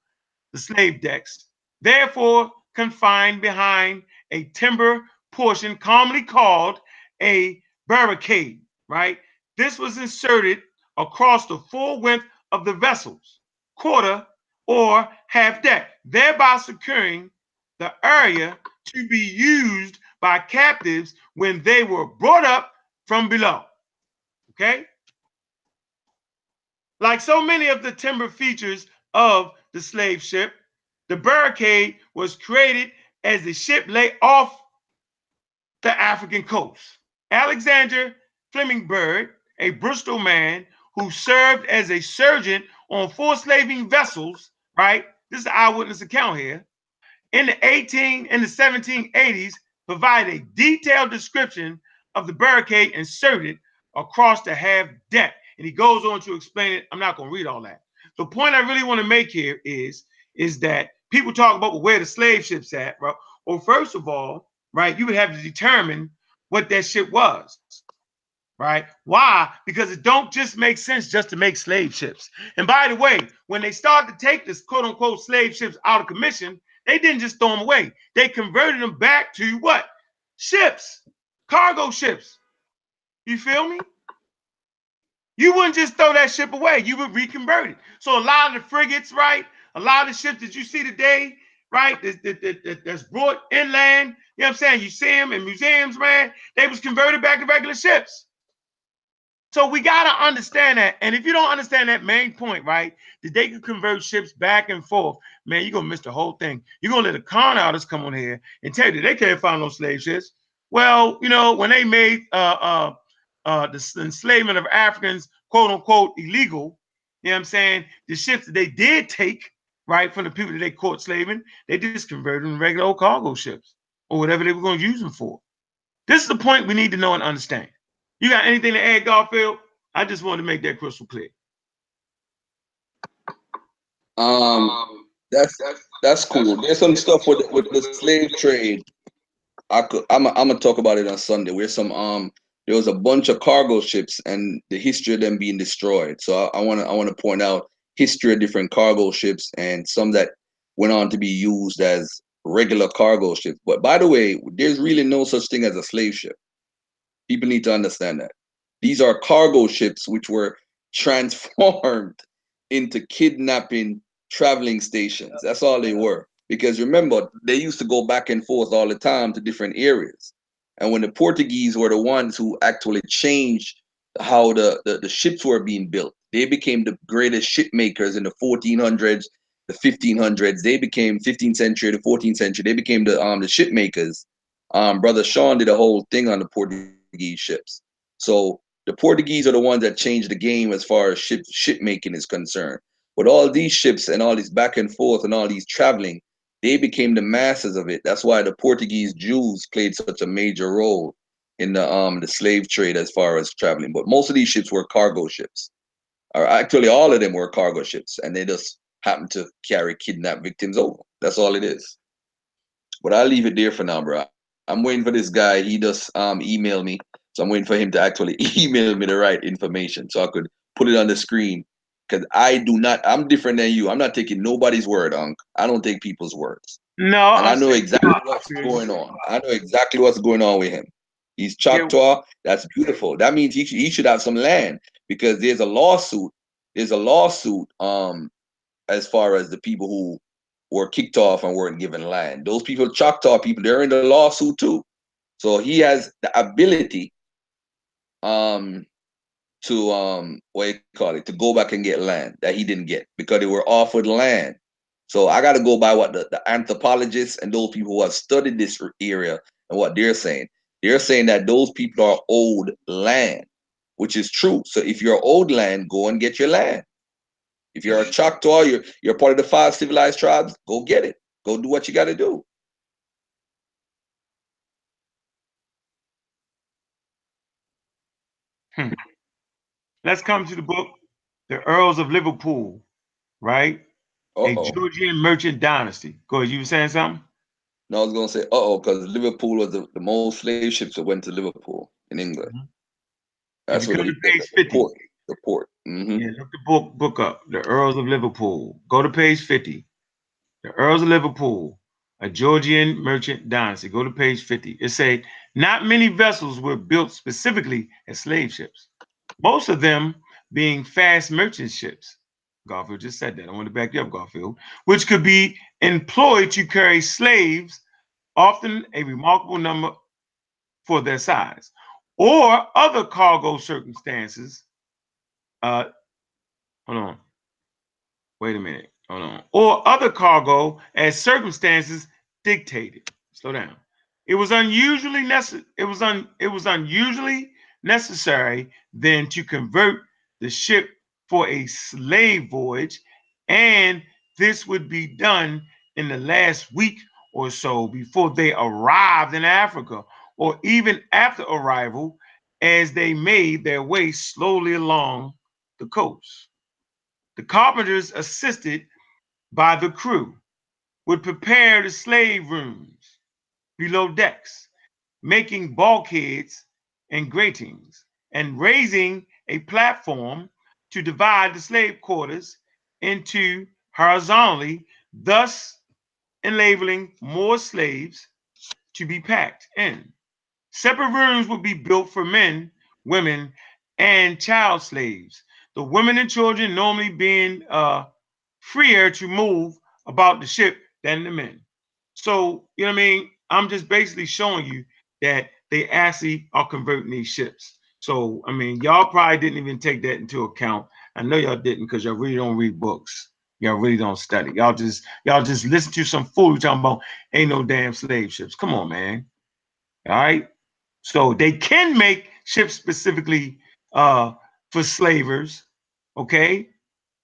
the slave decks, therefore confined behind a timber portion commonly called a barricade, right? This was inserted across the full width of the vessel's quarter or half deck, thereby securing the area to be used by captives when they were brought up from below. Okay? Like so many of the timber features of the slave ship, the barricade was created as the ship lay off the African coast. Alexander Flemingberg, a Bristol man who served as a surgeon on four slaving vessels, right? This is an eyewitness account here. In the 18 and the 1780s, provide a detailed description of the barricade inserted across the half deck. And he goes on to explain it. I'm not going to read all that. The point I really want to make here is, is that people talk about where the slave ship's at, bro. Well, first of all, right, you would have to determine what that ship was right? Why? Because it don't just make sense just to make slave ships. And by the way, when they started to take this quote unquote slave ships out of commission, they didn't just throw them away. They converted them back to what? Ships, cargo ships. You feel me? You wouldn't just throw that ship away. You would reconvert it. So a lot of the frigates, right? A lot of ships that you see today, right? That, that, that- that- that's brought inland. You know what I'm saying? You see them in museums, man. They was converted back to regular ships. So we gotta understand that. And if you don't understand that main point, right, that they could convert ships back and forth, man, you're gonna miss the whole thing. You're gonna let the con artists come on here and tell you they can't find no slave ships. Well, you know, when they made uh uh uh the enslavement of Africans, quote unquote, illegal, you know what I'm saying? The ships that they did take, right, from the people that they caught slaving, they just converted them to regular old cargo ships or whatever they were going to use them for. This is the point we need to know and understand. You got anything to add, Garfield? I just wanted to make that crystal clear. Um, that's that's cool. There's some stuff with with the slave trade. I could I'm I'm gonna talk about it on Sunday. Where some um there was a bunch of cargo ships and the history of them being destroyed. So I, I wanna I wanna point out history of different cargo ships and some that went on to be used as regular cargo ships. But by the way, there's really no such thing as a slave ship. People need to understand that. These are cargo ships which were transformed into kidnapping traveling stations. That's all they were. Because remember, they used to go back and forth all the time to different areas. And when the Portuguese were the ones who actually changed how the, the, the ships were being built, they became the greatest ship makers in the 1400s, the 1500s. They became 15th century, the 14th century. They became the um the ship makers. Um, brother Sean did a whole thing on the Portuguese ships. So the Portuguese are the ones that changed the game as far as ship ship making is concerned. With all these ships and all these back and forth and all these traveling, they became the masters of it. That's why the Portuguese Jews played such a major role in the um the slave trade as far as traveling. But most of these ships were cargo ships. Or actually all of them were cargo ships, and they just happened to carry kidnapped victims over. That's all it is. But I'll leave it there for now, bro. I'm waiting for this guy. He just um email me. So I'm waiting for him to actually email me the right information so I could put it on the screen. Because I do not, I'm different than you. I'm not taking nobody's word, Unc. I don't take people's words. No, And I know exactly what's going on. I know exactly what's going on with him. He's Choctaw. That's beautiful. That means he should, he should have some land because there's a lawsuit. There's a lawsuit um as far as the people who were kicked off and weren't given land. Those people, Choctaw people, they're in the lawsuit too. So he has the ability um to um what you call it to go back and get land that he didn't get because they were offered land. So I got to go by what the, the anthropologists and those people who have studied this area and what they're saying. They're saying that those people are owed land, which is true. So if you're old land, go and get your land. If you're a Choctaw, you're you're part of the five civilized tribes, go get it. Go do what you got to do. Let's come to the book, The Earles of Liverpool, right? A Uh-oh. Georgian merchant dynasty. Go ahead, you were saying something? No, I was gonna say, uh oh, because Liverpool was the, the most slave ships that went to Liverpool in England. Mhm. That's what go to page the 50. port. The port. hmm Yeah, look the book book up. The Earles of Liverpool. Go to page 50. The Earles of Liverpool, a Georgian merchant dynasty. Go to page 50. It say not many vessels were built specifically as slave ships. Most of them being fast merchant ships. Garfield just said that. I want to back you up, Garfield, which could be employed to carry slaves, often a remarkable number for their size, or other cargo circumstances. Uh, hold on. Wait a minute. Hold on. Or other cargo as circumstances dictated. Slow down. It was unusually necessary. It was un. It was unusually necessary then to convert the ship for a slave voyage, and this would be done in the last week or so before they arrived in Africa, or even after arrival, as they made their way slowly along the coast. The carpenters, assisted by the crew, would prepare the slave rooms below decks, making bulkheads and gratings, and raising a platform to divide the slave quarters into horizontally, thus enabling more slaves to be packed in. Separate rooms would be built for men, women, and child slaves. The women and children normally being uh, freer to move about the ship than the men. So, you know what I mean? I'm just basically showing you that they actually are converting these ships. So, I mean, y'all probably didn't even take that into account. I know y'all didn't because y'all really don't read books. Y'all really don't study. Y'all just y'all just listen to some fool talking about ain't no damn slave ships. Come on, man. All right. So they can make ships specifically uh for slavers. Okay.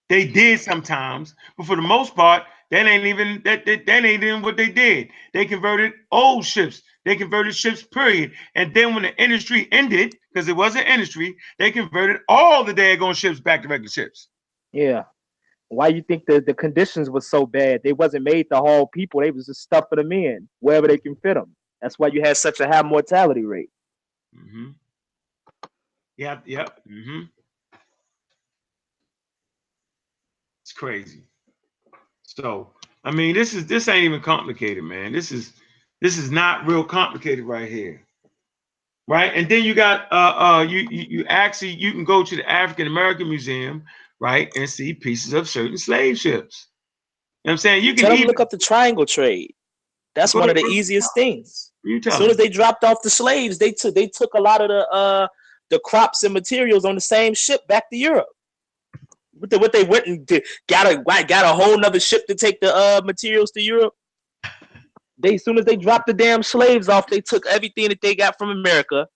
They did sometimes, but for the most part, that ain't even that, that, that ain't even what they did. They converted old ships. They converted ships, period. And then when the industry ended, because it was an industry, they converted all the daggone ships back to regular ships. Yeah. Why you think the, the conditions was so bad? They wasn't made to haul people. They was just stuffing them in wherever they can fit them. That's why you had such a high mortality rate. Mm-hmm. Yep, yep. Mm-hmm. It's crazy. So, I mean, this is this ain't even complicated, man. This is this is not real complicated right here. Right? And then you got uh uh you you, you actually you can go to the African American Museum, right, and see pieces of certain slave ships. You know what I'm saying? You can even look up the triangle trade. That's one of the easiest things. You As soon as they dropped off the slaves, they took they took a lot of the uh the crops and materials on the same ship back to Europe. What they, what they went and did, got a got a whole nother ship to take the uh materials to Europe. They as soon as they dropped the damn slaves off, they took everything that they got from America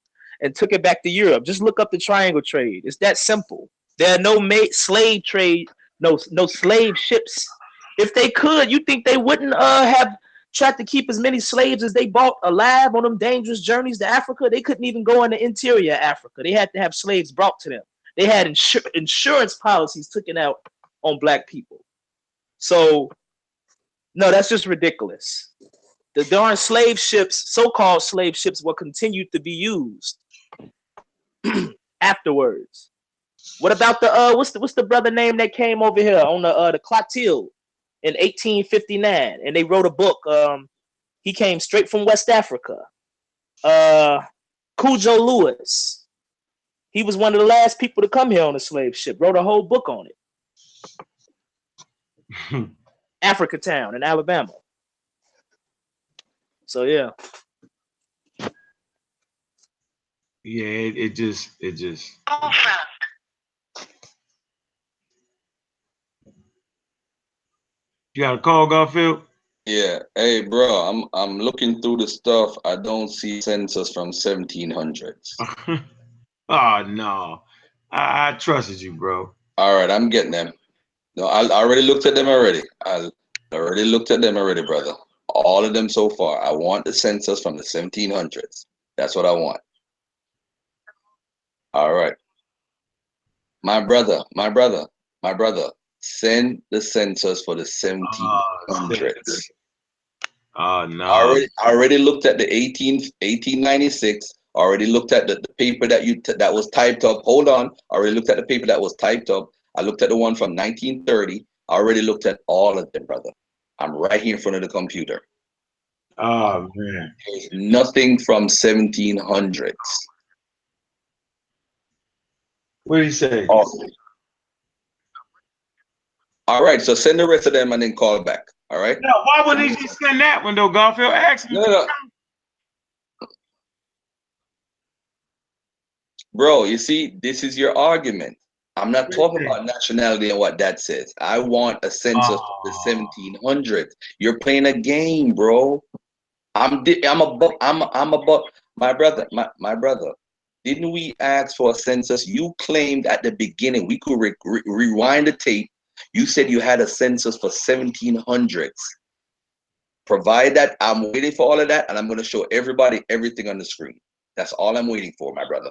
and took it back to Europe. Just look up the triangle trade. It's that simple. There are no ma- slave trade, no no slave ships. If they could, you think they wouldn't uh have tried to keep as many slaves as they bought alive on them dangerous journeys to Africa? They couldn't even go in the interior of Africa. They had to have slaves brought to them. They had insur- insurance policies taken out on black people. So, no, that's just ridiculous. The darn slave ships, so-called slave ships, will continue to be used afterwards. What about the uh what's the what's the brother name that came over here on the uh the Clotilde in 1859 and they wrote a book. Um he came straight from West Africa. Uh Cudjo Lewis. He was one of the last people to come here on a slave ship, wrote a whole book on it. Africa Town in Alabama. So yeah. Yeah, it, it just it just Awesome. You got a call, Garfield? Yeah. Hey, bro, I'm I'm looking through the stuff. I don't see census from 1700s. oh no. I, I trusted you, bro. All right, I'm getting them. No, I, I already looked at them already. I already looked at them already, brother. All of them so far. I want the census from the 1700s. That's what I want. All right. My brother, my brother, my brother, send the census for the ah, 1700s. Oh ah, no. I already, I already looked at the 18, 1896. Already looked at the, the paper that you that was typed up. Hold on. I already looked at the paper that was typed up. I looked at the one from 1930. I already looked at all of them, brother. I'm right here in front of the computer. Oh man. There's nothing from 1700s. What did he say? Oh. All right, so send the rest of them and then call back. All right. No, why wouldn't he just send that one though, Garfield? Ask me. No, no. Bro, you see, this is your argument. I'm not talking about nationality and what that says. I want a census of the Oh. 1700s. You're playing a game, bro. I'm di- I'm about I'm I'm about my brother, my, my brother. Didn't we ask for a census? You claimed at the beginning we could re- re- rewind the tape. You said you had a census for 1700s. Provide that. I'm waiting for all of that, and I'm going to show everybody everything on the screen. That's all I'm waiting for, my brother.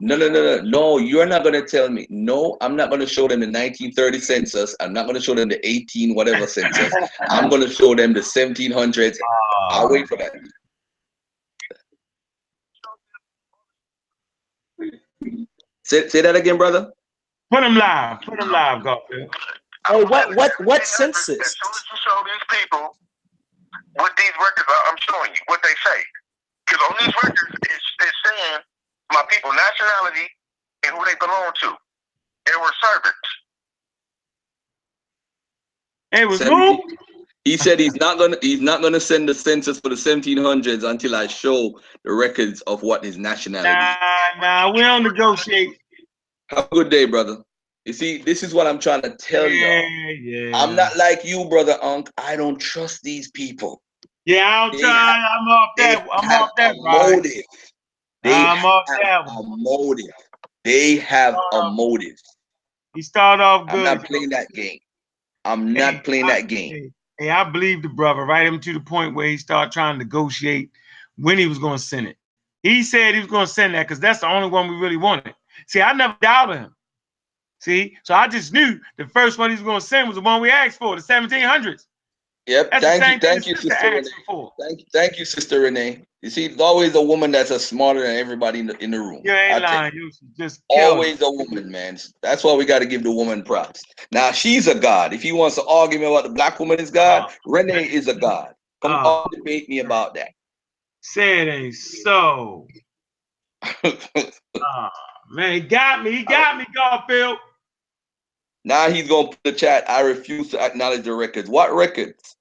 No, no, no, no, no. You're not going to tell me. No, I'm not going to show them the 1930 census. I'm not going to show them the 18 whatever census. I'm going to show them the 1700s. Ah. I'll wait for that. Say, say that again, brother. Put them live. Put them live, Garfield. Hey, what what what As soon census? as you show these people what these records are, I'm showing you what they say. Because on these records, it's, it's saying my people nationality and who they belong to. They were servants. Hey, was who? He said he's not gonna he's not gonna send the census for the 1700s until I show the records of what his nationality. is. Nah, nah, we don't negotiate. Have a good day, brother. You see, this is what I'm trying to tell yeah, you. yeah. I'm not like you, brother Unc. I don't trust these people. Yeah, I'm trying. I'm off that. I'm off that a motive. They I'm off that a motive. They have a Um, motive. He started off good. I'm not playing that game. I'm Hey, not playing I- that game. Hey, hey, I believe the brother right him to the point where he started trying to negotiate when he was going to send it. He said he was going to send that because that's the only one we really wanted. See, I never doubted him. See, so I just knew the first one he was going to send was the one we asked for, the 1700s. Yep. That's Thank you. Thank you, sister Sister Renee. for. Thank you, thank you, Sister Renee. You see, there's always a woman that's a smarter than everybody in the, in the room. You ain't you. lying. You just Always a woman, man. That's why we got to give the woman props. Now she's a god. If he wants to argue me about the black woman is God, Renee is a god. Come Uh. on, debate me about that. Say it ain't so. Ah, man, he got me. He got me, Garfield. Now he's gonna put the chat. I refuse to acknowledge the records. What records?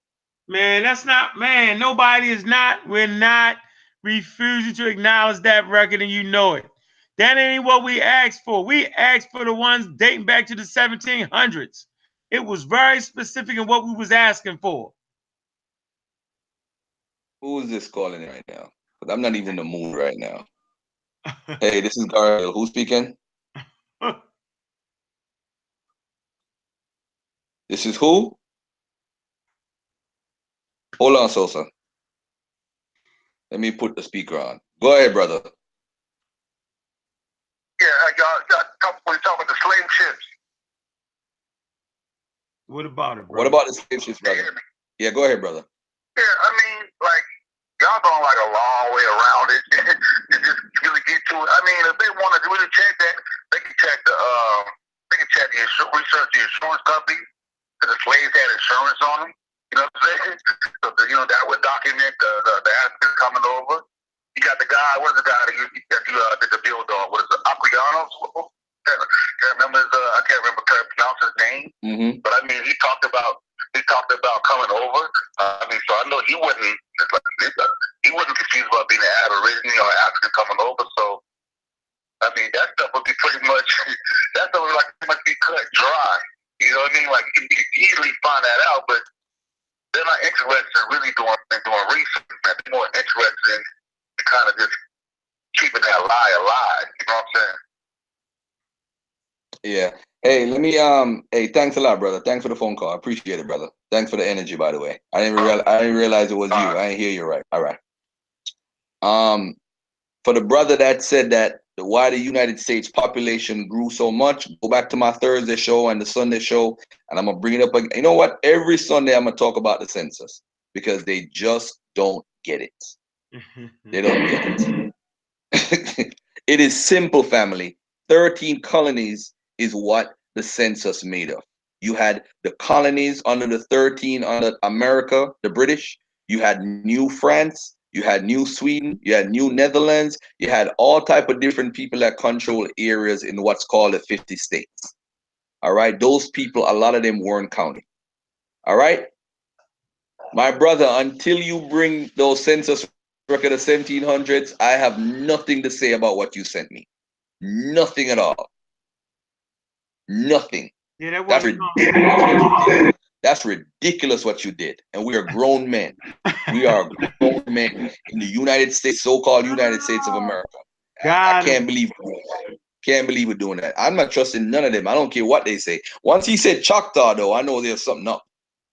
Man, that's not man. Nobody is not. We're not refusing to acknowledge that record, and you know it. That ain't what we asked for. We asked for the ones dating back to the 1700s. It was very specific in what we was asking for. Who is this calling right now? 'Cause I'm not even in the mood right now. Hey, this is Garfield. Who's speaking? This is who? Hold on, Sosa. Let me put the speaker on. Go ahead, brother. Yeah, uh, y'all, y'all talk, talking about the slave ships. what about it, bro? What about the slave ships, brother? hear? Yeah, go ahead, brother. Yeah, I mean, like, y'all going like a long way around it to just really get to it. I mean, if they want to really check that, they can check the, um, they can check the insurance, research the insurance company, because the slaves had insurance on them. You know what I'm saying? So, the, you know, that would document the, the, the Africans coming over. You got the guy, what is the guy that you, that you uh, did the build on? What is it, Aquianos? Can't, can't remember his, uh, I can't remember, can't pronounce his name. Mm-hmm. But I mean, he talked about he talked about coming over. Uh, I mean, so I know he wasn't like, he wasn't confused about being an Aborigine or African coming over. So I mean, that stuff would be pretty much that stuff would like pretty much be cut dry. You know what I mean? Like you can easily find that out, but they're not interested in really doing in doing research. Man. They're more interested in kind of just keeping that lie alive. You know what I'm saying? Yeah. Hey, let me um. Hey, thanks a lot, brother. Thanks for the phone call. I appreciate it, brother. Thanks for the energy, by the way. I didn't real I didn't realize it was you. I didn't hear you right. All right. Um, for the brother that said that the why the United States population grew so much, go back to my Thursday show and the Sunday show, and I'm gonna bring it up again. You know what? Every Sunday I'm gonna talk about the census because they just don't get it. They don't get it. it is simple, family. 13 colonies is what the census made of. You had the colonies under the 13 under America, the British. You had New France. You had New Sweden. You had New Netherlands. You had all type of different people that control areas in what's called the 50 states. All right. Those people, a lot of them weren't counting. All right. My brother, until you bring those census record of 1700s, I have nothing to say about what you sent me. Nothing at all. Nothing. Yeah, that wasn't ridiculous. That's ridiculous what you did. And we are grown men. We are grown men in the United States, so-called United States of America. God. I can't believe it. Can't believe we're doing that. I'm not trusting none of them. I don't care what they say. Once he said Choctaw, though, I know there's something up.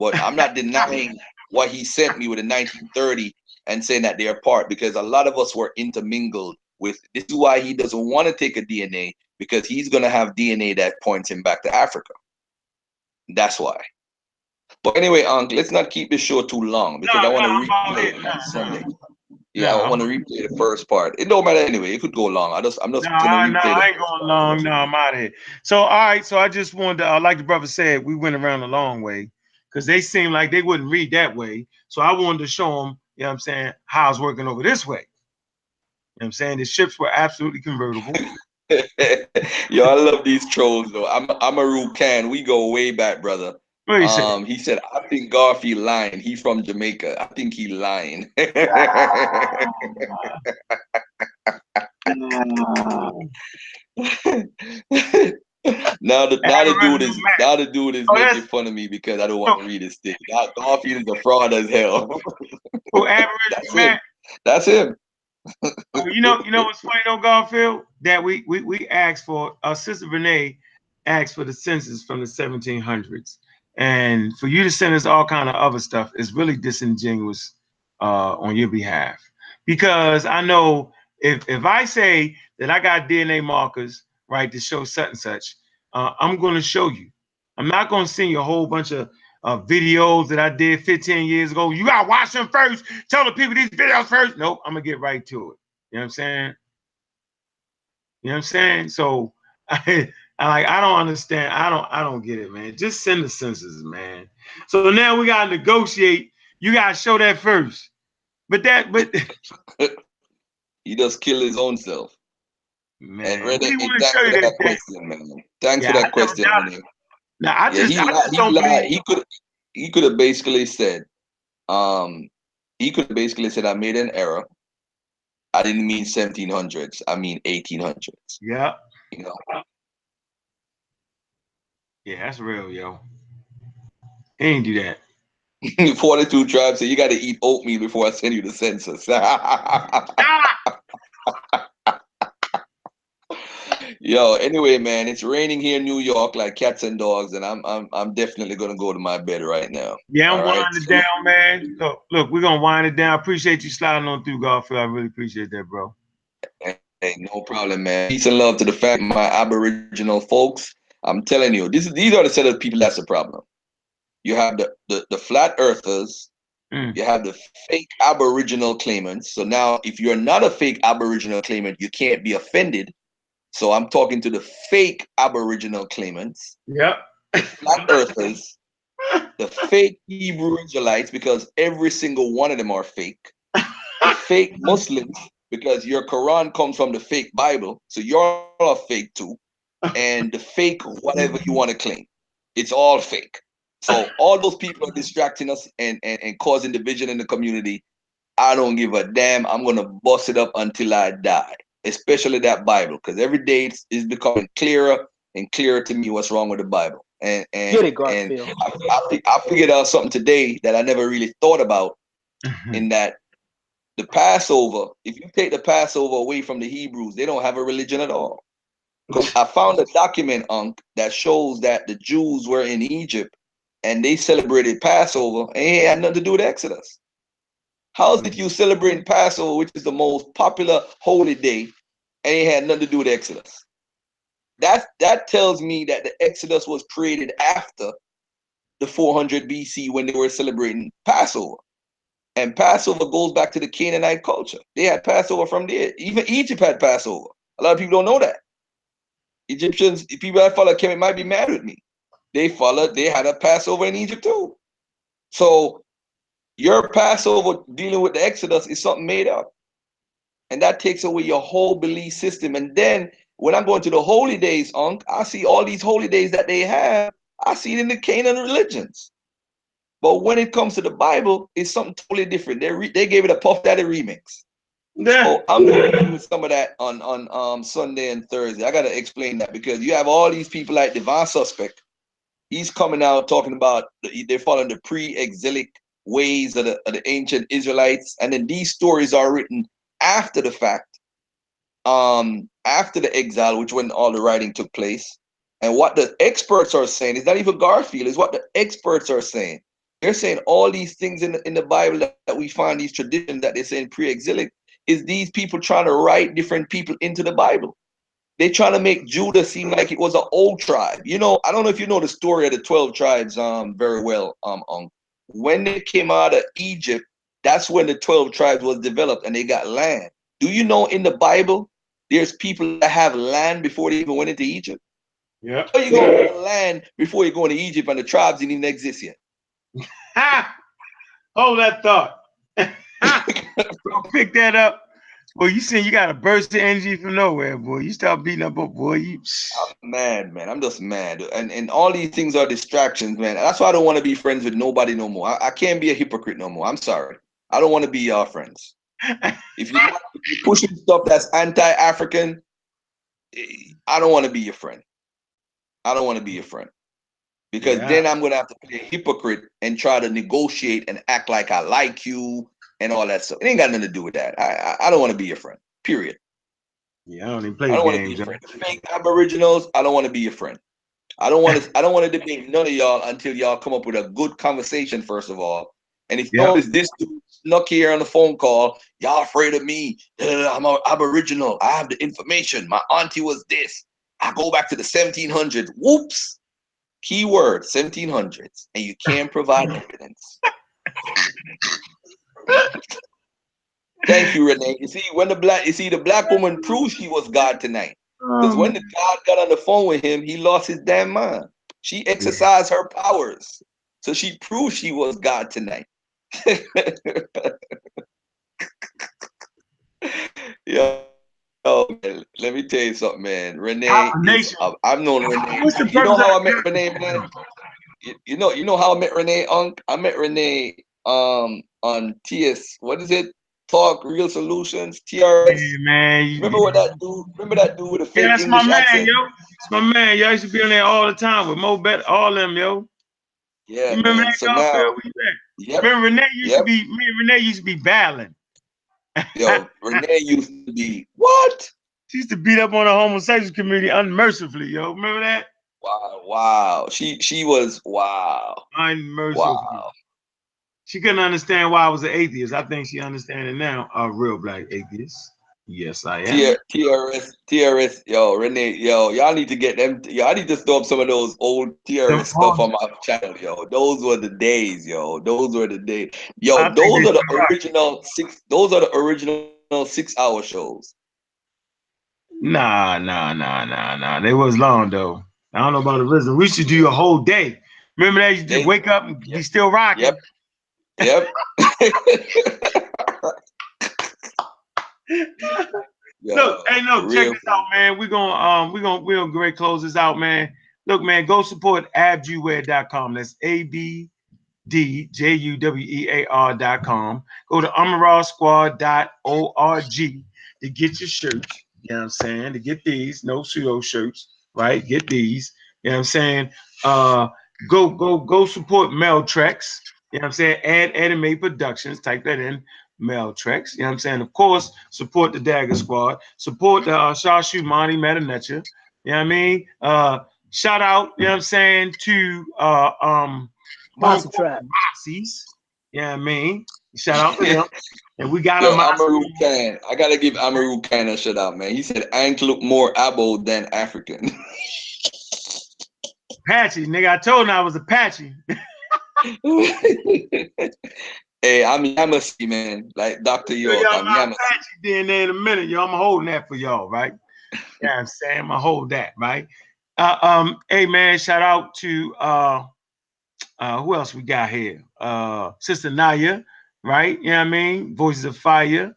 But I'm not denying what he sent me with the 1930 and saying that they're part because a lot of us were intermingled with. This is why he doesn't want to take a DNA because he's going to have DNA that points him back to Africa. That's why. But anyway, Uncle, let's not keep this show too long because No, I want to all replay it No, on. Sunday. Yeah, No, I want to replay the first part. It don't matter anyway. It could go long. I just, I'm just No, gonna I, replay no, I ain't first going part. long. No, I'm out of here. So, all right. So, I just wanted to, uh, like the brother said, we went around a long way because they seemed like they wouldn't read that way. So, I wanted to show them, you know what I'm saying, how it's working over this way. You know what I'm saying? The ships were absolutely convertible. Yo, I love these trolls though. I'm I'm a Rucan. We go way back, brother. What say? Um, he said, I think Garfield lying. He from Jamaica. I think he lying. now the now the dude is now the dude is Oh, making fun of me because I don't want to read his thing. Now Garfield is a fraud as hell. Who average That's man? it. That's him. Oh, you know, you know what's funny though, Garfield? That we we we asked for our sister Renee asked for the census from the 1700s, and for you to send us all kind of other stuff is really disingenuous uh, on your behalf. Because I know if if I say that I got DNA markers right to show such and such, uh, I'm going to show you. I'm not going to send you a whole bunch of uh, videos that I did 15 years ago. You got to watch them first. Tell the people these videos first. Nope, I'm gonna get right to it. You know what I'm saying? You know what I'm saying? So I like I don't understand. I don't I don't get it, man. Just send the census, man. So now we gotta negotiate. You gotta show that first. But that but He just kill his own self. man, And what do Renee, want to thanks show for you that that, question, man. Thanks Yeah, for that never question, Renee. Now I Yeah, just he I just He don't lied. He could he could have basically said, um, he could have basically said, I made an error. I didn't mean 1700s. I mean 1800s. Yeah, You know, yeah, that's real, yo. He ain't do that. 42 tribes say you got to eat oatmeal before I send you the census. Yo, anyway, man, it's raining here in New York like cats and dogs, and I'm I'm I'm definitely gonna go to my bed right now. Yeah, I'm All right. winding it down, man. Look, look, we're gonna wind it down. Appreciate you sliding on through, Garfield. I really appreciate that, bro. Hey, no problem, man. Peace and love to the fact my Aboriginal folks. I'm telling you, this is these are the set of people that's the problem. You have the the, the flat earthers, Mm. you have the fake Aboriginal claimants. So now, if you're not a fake Aboriginal claimant, you can't be offended. So I'm talking to the fake Aboriginal claimants, Yep. flat earthers, the fake Hebrew Israelites, because every single one of them are fake. The fake Muslims, because your Quran comes from the fake Bible, so you're all fake too. And the fake whatever you want to claim, it's all fake. So all those people are distracting us and, and, and causing division in the community. I don't give a damn. I'm gonna bust it up until I die, especially that Bible, because every day it's, it's becoming clearer and clearer to me what's wrong with the Bible. And and, Get it, and I, I, I figured out something today that I never really thought about Mm-hmm. in that the Passover, if you take the Passover away from the Hebrews, they don't have a religion at all. Because I found a document, Unc, that shows that the Jews were in Egypt and they celebrated Passover and it had nothing to do with Exodus. How is it you celebrating Passover, which is the most popular holy day, and it had nothing to do with Exodus? That that tells me that the Exodus was created after the 400 BC when they were celebrating Passover. And Passover goes back to the Canaanite culture. They had Passover from there. Even Egypt had Passover. A lot of people don't know that. Egyptians, people that follow Kemet might be mad with me. They followed, they had a Passover in Egypt too. So your Passover dealing with the Exodus is something made up. And that takes away your whole belief system. And then when I'm going to the holy days, Unc, I see all these holy days that they have. I see it in the Canaan religions. But when it comes to the Bible, it's something totally different. They they gave it a Puff Daddy remix. Yeah. So I'm gonna do some of that on on um Sunday and Thursday. I gotta explain that because you have all these people like Divine Suspect. He's coming out talking about the- they're following the pre-exilic ways of the, of the ancient Israelites, and then these stories are written after the fact, um, after the exile, which when all the writing took place. And what the experts are saying is not even Garfield, is what the experts are saying. They're saying all these things in the, in the Bible that, that we find, these traditions that they say in pre-exilic, is these people trying to write different people into the Bible. They're trying to make Judah seem like it was an old tribe. You know, I don't know if you know the story of the 12 tribes um very well. Um, um when they came out of Egypt, that's when the 12 tribes was developed and they got land. Do you know in the Bible there's people that have land before they even went into Egypt? Yeah. How you gonna land before you go into Egypt and the tribes didn't even exist yet? Ha! Hold that thought. Pick that up. Well, you saying you got a burst of energy from nowhere, boy. You start beating up, a boy. You I'm mad, man. I'm just mad. And and all these things are distractions, man. That's why I don't want to be friends with nobody no more. I, I can't be a hypocrite no more. I'm sorry. I don't want to be your friends. If you you're pushing stuff that's anti-African, eh, I don't want to be your friend. I don't want to be your friend. Because Yeah. then I'm gonna have to be a hypocrite and try to negotiate and act like I like you and all that stuff. It ain't got nothing to do with that. I I, I don't want to be your friend. Period. yeah, I don't even I play don't want to be games. Fake Aboriginals, I don't want to be your friend. I don't want to. I don't want to debate none of y'all until y'all come up with a good conversation first of all. And if Yeah. notice this dude snuck here on the phone call, y'all afraid of me? Uh, I'm a Aboriginal. I have the information. My auntie was this. I go back to the 1700s. Whoops. Keyword 1700s, and you can't provide evidence. Thank you, Renee. You see, when the black, you see, the black woman proved she was God tonight. Because when the God got on the phone with him, he lost his damn mind. She exercised her powers. So she proved she was God tonight. Yo, oh, man, let me tell you something, man. Renee, is, uh, I've known Renee. You know how I met Renee, man? You, you know, you know how I met Renee, Unc? I met Renee um on TS. What is it? Talk Real Solutions, TRS. Yeah, man. Remember what that dude? Remember that dude with the fake Yeah, that's English my man, accent? yo. It's my man. I used to be on there all the time with Mo Bet, all them, yo. Yeah, remember man. that So y'all? now, yep, Remember Renee used Yep. to be me and Renee used to be battling. yo, Renee used to be what? She used to beat up on the homosexual community unmercifully, yo. Remember that? Wow, wow. She she was wow, Unmercifully. wow. She couldn't understand why I was an atheist. I think she understands it now. A real black atheist. Yes, I am. TRS, TRS, yo, Renee, yo, y'all need to get them. Y'all need to throw up some of those old TRS stuff on my channel, yo. Those were the days, yo. Those were the days, yo. I those are the original six. Those are the original six-hour shows. Nah, nah, nah, nah, nah. They was long though. I don't know about the rhythm. We should do a whole day. Remember that? You just wake up and be Yep. still rocking. Yep. Yep. Yo, Look, hey, no, check this out, man. We're gonna um we're gonna we're gonna great close this out, man. Look, man, go support abdjuwear.com. That's A-B-D-J-U-W-E-A-R dot com. Go to amarawsquad.org to get your shirts. You know what I'm saying? To get these, no pseudo shirts, right? Get these. You know what I'm saying? Uh go go go support Mel Trex. You know what I'm saying? Add Anime Productions. Type that in. Mel Trex. You know what I'm saying? Of course, support the Dagger Squad. Support the uh, Shashu Mani Metanecha. You know what I mean? Uh, shout out, you know what I'm saying, to uh, um, Monster Trap. Mossies. You know what I mean? Shout out to them. And we got Yo, them. Amaru Khan. I gotta give Amaru Khan a shout out, man. He said I ain't look more abo than African. Apache, nigga. I told him I was Apache. hey, I'm Yamasee, man. Like Dr. Yo, York, y'all I'm Yamasee. DNA in a minute, yo. I'm holding that for y'all, right? Yeah, I'm saying I'm gonna hold that, right? Uh, um, hey man, shout out to uh uh who else we got here? Uh Sister Naya, right? You know what I mean? Voices of Fire,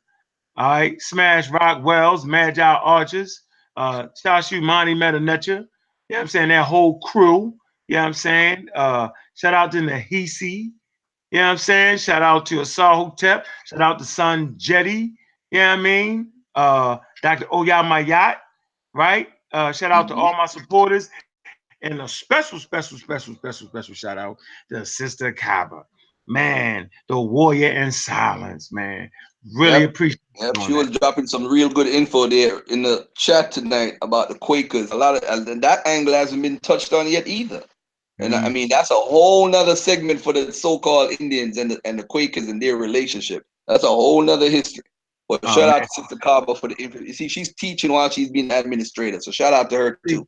all right, Smash Rock Wells, Magi Archers, uh Shashu Mani Metanecha, you know what I'm saying? That whole crew, you know what I'm saying? Uh shout out to Nahisi, you know what I'm saying? Shout out to Asar Hotep. Shout out to Son Jetty. You know what I mean? Uh, Dr. Oyamayat, right? Uh, shout out to all my supporters. And a special, special, special, special, special shout out to Sister Kaba. Man, the warrior in silence, man. Really Yep. appreciate Yep, she was dropping some real good info there in the chat tonight about the Quakers. A lot of that angle hasn't been touched on yet either. And I Mhm. mean, that's a whole nother segment for the so-called Indians and the, and the Quakers and their relationship. That's a whole nother history. But Oh, shout out to Sister Kaba for the info. You see, she's teaching while she's being administrator. So shout out to her too.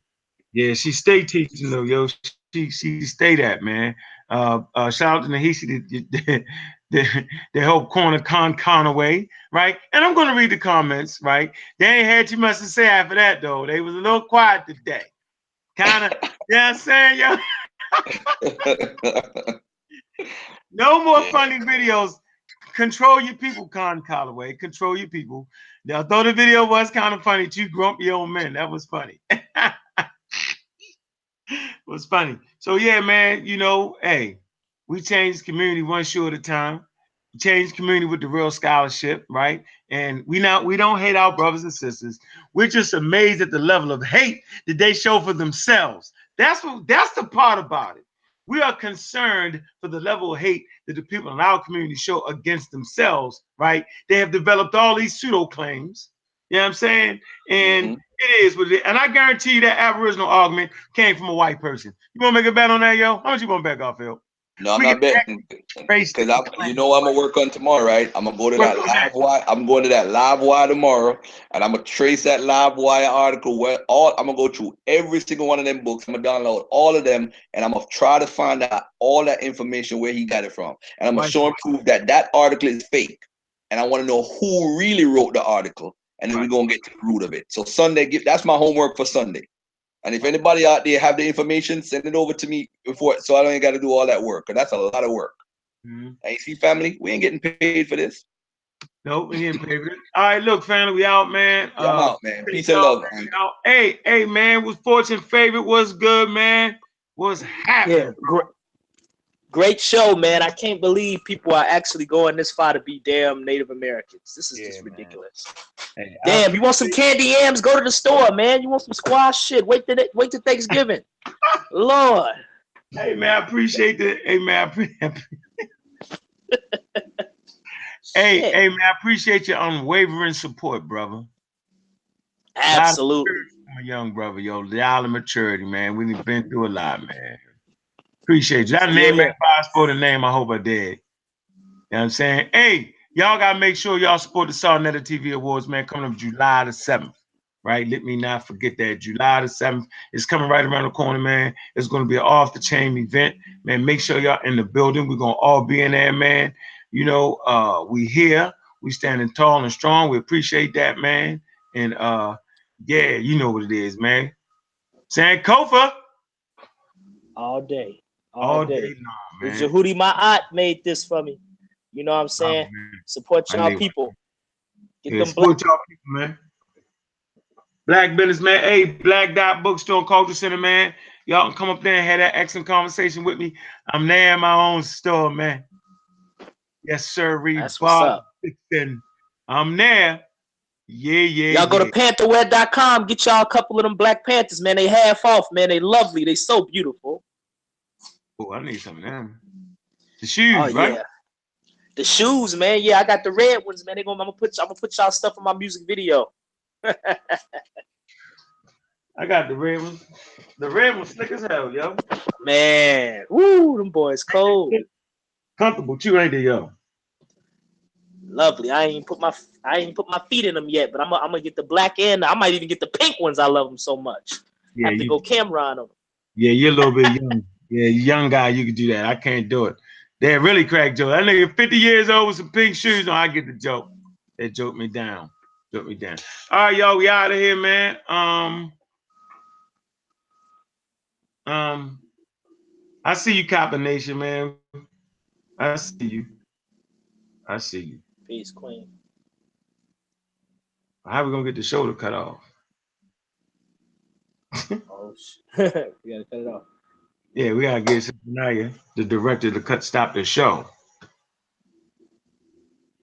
Yeah, she stay teaching though, yo. She she stay that man. Uh, uh shout out to Nahisi that that that helped corner Con Calloway, right? And I'm gonna read the comments, right? They ain't had too much to say after that though. They was a little quiet today. Kind of, you know I'm saying, yo? No more funny videos control your people, Con Calloway. Control your people. Now, though the video was kind of funny, two grumpy old men. That was funny. was funny. So yeah, man. You know, hey, we changed community one shoe at a time. We changed community with the real scholarship, right? And we not we don't hate our brothers and sisters. We're just amazed at the level of hate that they show for themselves. That's what that's the part about it. We are concerned for the level of hate that the people in our community show against themselves, right? They have developed all these pseudo claims. You know what I'm saying? And Mhm. it is what it is. And I guarantee you that Aboriginal argument came from a white person. You want to make a bet on that, yo? How much you want to bet, Garfield? No, I'm not betting Race because I'm. You know, I'm gonna work on tomorrow, right? I'm gonna go to that live wire. I'm going to that live wire tomorrow, and I'm gonna trace that live wire article. Where all I'm gonna go through every single one of them books. I'm gonna download all of them, and I'm gonna try to find out all that information where he got it from, and I'm gonna show him proof that that article is fake, and I want to know who really wrote the article, and then Right. we're gonna get to the root of it. So Sunday, give that's my homework for Sunday. And if anybody out there have the information, send it over to me before, so I don't got to do all that work. Cause that's a lot of work. Mhm. Hey, see, family, we ain't getting paid for this. Nope, we didn't pay for it. All right, look, family, we out, man. Yeah, I'm Uh, out, man. Peace and love. man. Out. Hey, hey, man, was fortune favorite? Was good, man? Was happening? Yeah, great, great show, man. I can't believe people are actually going this far to be damn Native Americans. This is Yeah, just ridiculous. Hey, Damn, you want some candy yams? Go to the store, man. You want some squash? Shit, wait to wait to Thanksgiving. Lord, Hey man, I appreciate the. Hey man, I pre- hey, hey man, I appreciate your unwavering support, brother. absolutely. I'm young brother, yo. The island maturity, man. We've been through a lot, man. Appreciate you. I name Yeah. that passport a name. I hope I did. You know what I'm saying? Hey, y'all gotta make sure y'all support the Sarnetta TV Awards, man. Coming up July the 7th. Right? Let me not forget that. July the 7th is coming right around the corner, man. It's gonna be an off the chain event. Man, make sure y'all in the building. We're gonna all be in there, man. You know, uh, we here, we standing tall and strong. We appreciate that, man. And uh yeah, you know what it is, man. Sankofa All day, all, all day. day long, man. Jehudi Ma'at made this for me. You know what I'm Oh, saying? man. Support y'all people. Get Yeah, them black. support y'all people, man. Black business, man. Hey, Black Dot Bookstore Culture Center, man. Y'all can come up there and have that excellent conversation with me. I'm there in my own store, man. Yes, sir. Reed That's what's up. I'm there. Yeah, yeah. Y'all go to pantherwear.com. Get y'all a couple of them Black Panthers, man. They half off, man. They lovely. They so beautiful. Oh, I need some of them. Mm-hmm. The shoes, Oh right? yeah. The shoes, man. Yeah, I got the red ones, man. They gonna I'm gonna put I'm gonna put y'all stuff in my music video. I got the red ones. The red ones slick as hell, yo. Man, woo, them boys cold. Comfortable too, ain't they, yo? Lovely. I ain't put my I ain't put my feet in them yet, but I'm gonna, I'm gonna get the black and I might even get the pink ones. I love them so much. Yeah, have to you, go camera on them. yeah, you're a little bit young. Yeah, young guy, you can do that. I can't do it. They really crack joke. That nigga 50 years old with some pink shoes on. I get the joke. They joke me down. Joke me down. All right, y'all, we out of here, man. Um, um, I see you, Copper Nation, man. I see you. I see you. Peace, Queen. How we gonna get the shoulder cut off? Oh shit. we gotta cut it off. Yeah, we gotta get Naya, the director, to cut stop the show.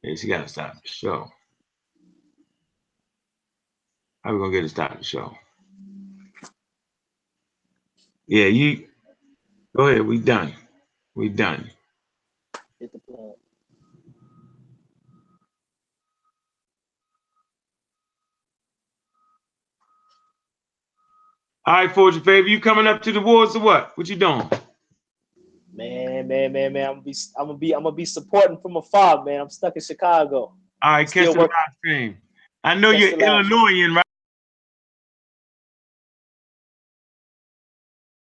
Yeah, she gotta stop the show. How we gonna get to stop the show? Yeah, you go ahead. We done. We done. Hit the plug. All right, Fortune Favor, you coming up to the awards or what? What you doing? Man, man, man, man. I'm gonna be I'm gonna be I'm gonna be supporting from afar, man. I'm stuck in Chicago. All right, catch the live stream. I know Catch you're Illinoisan, right?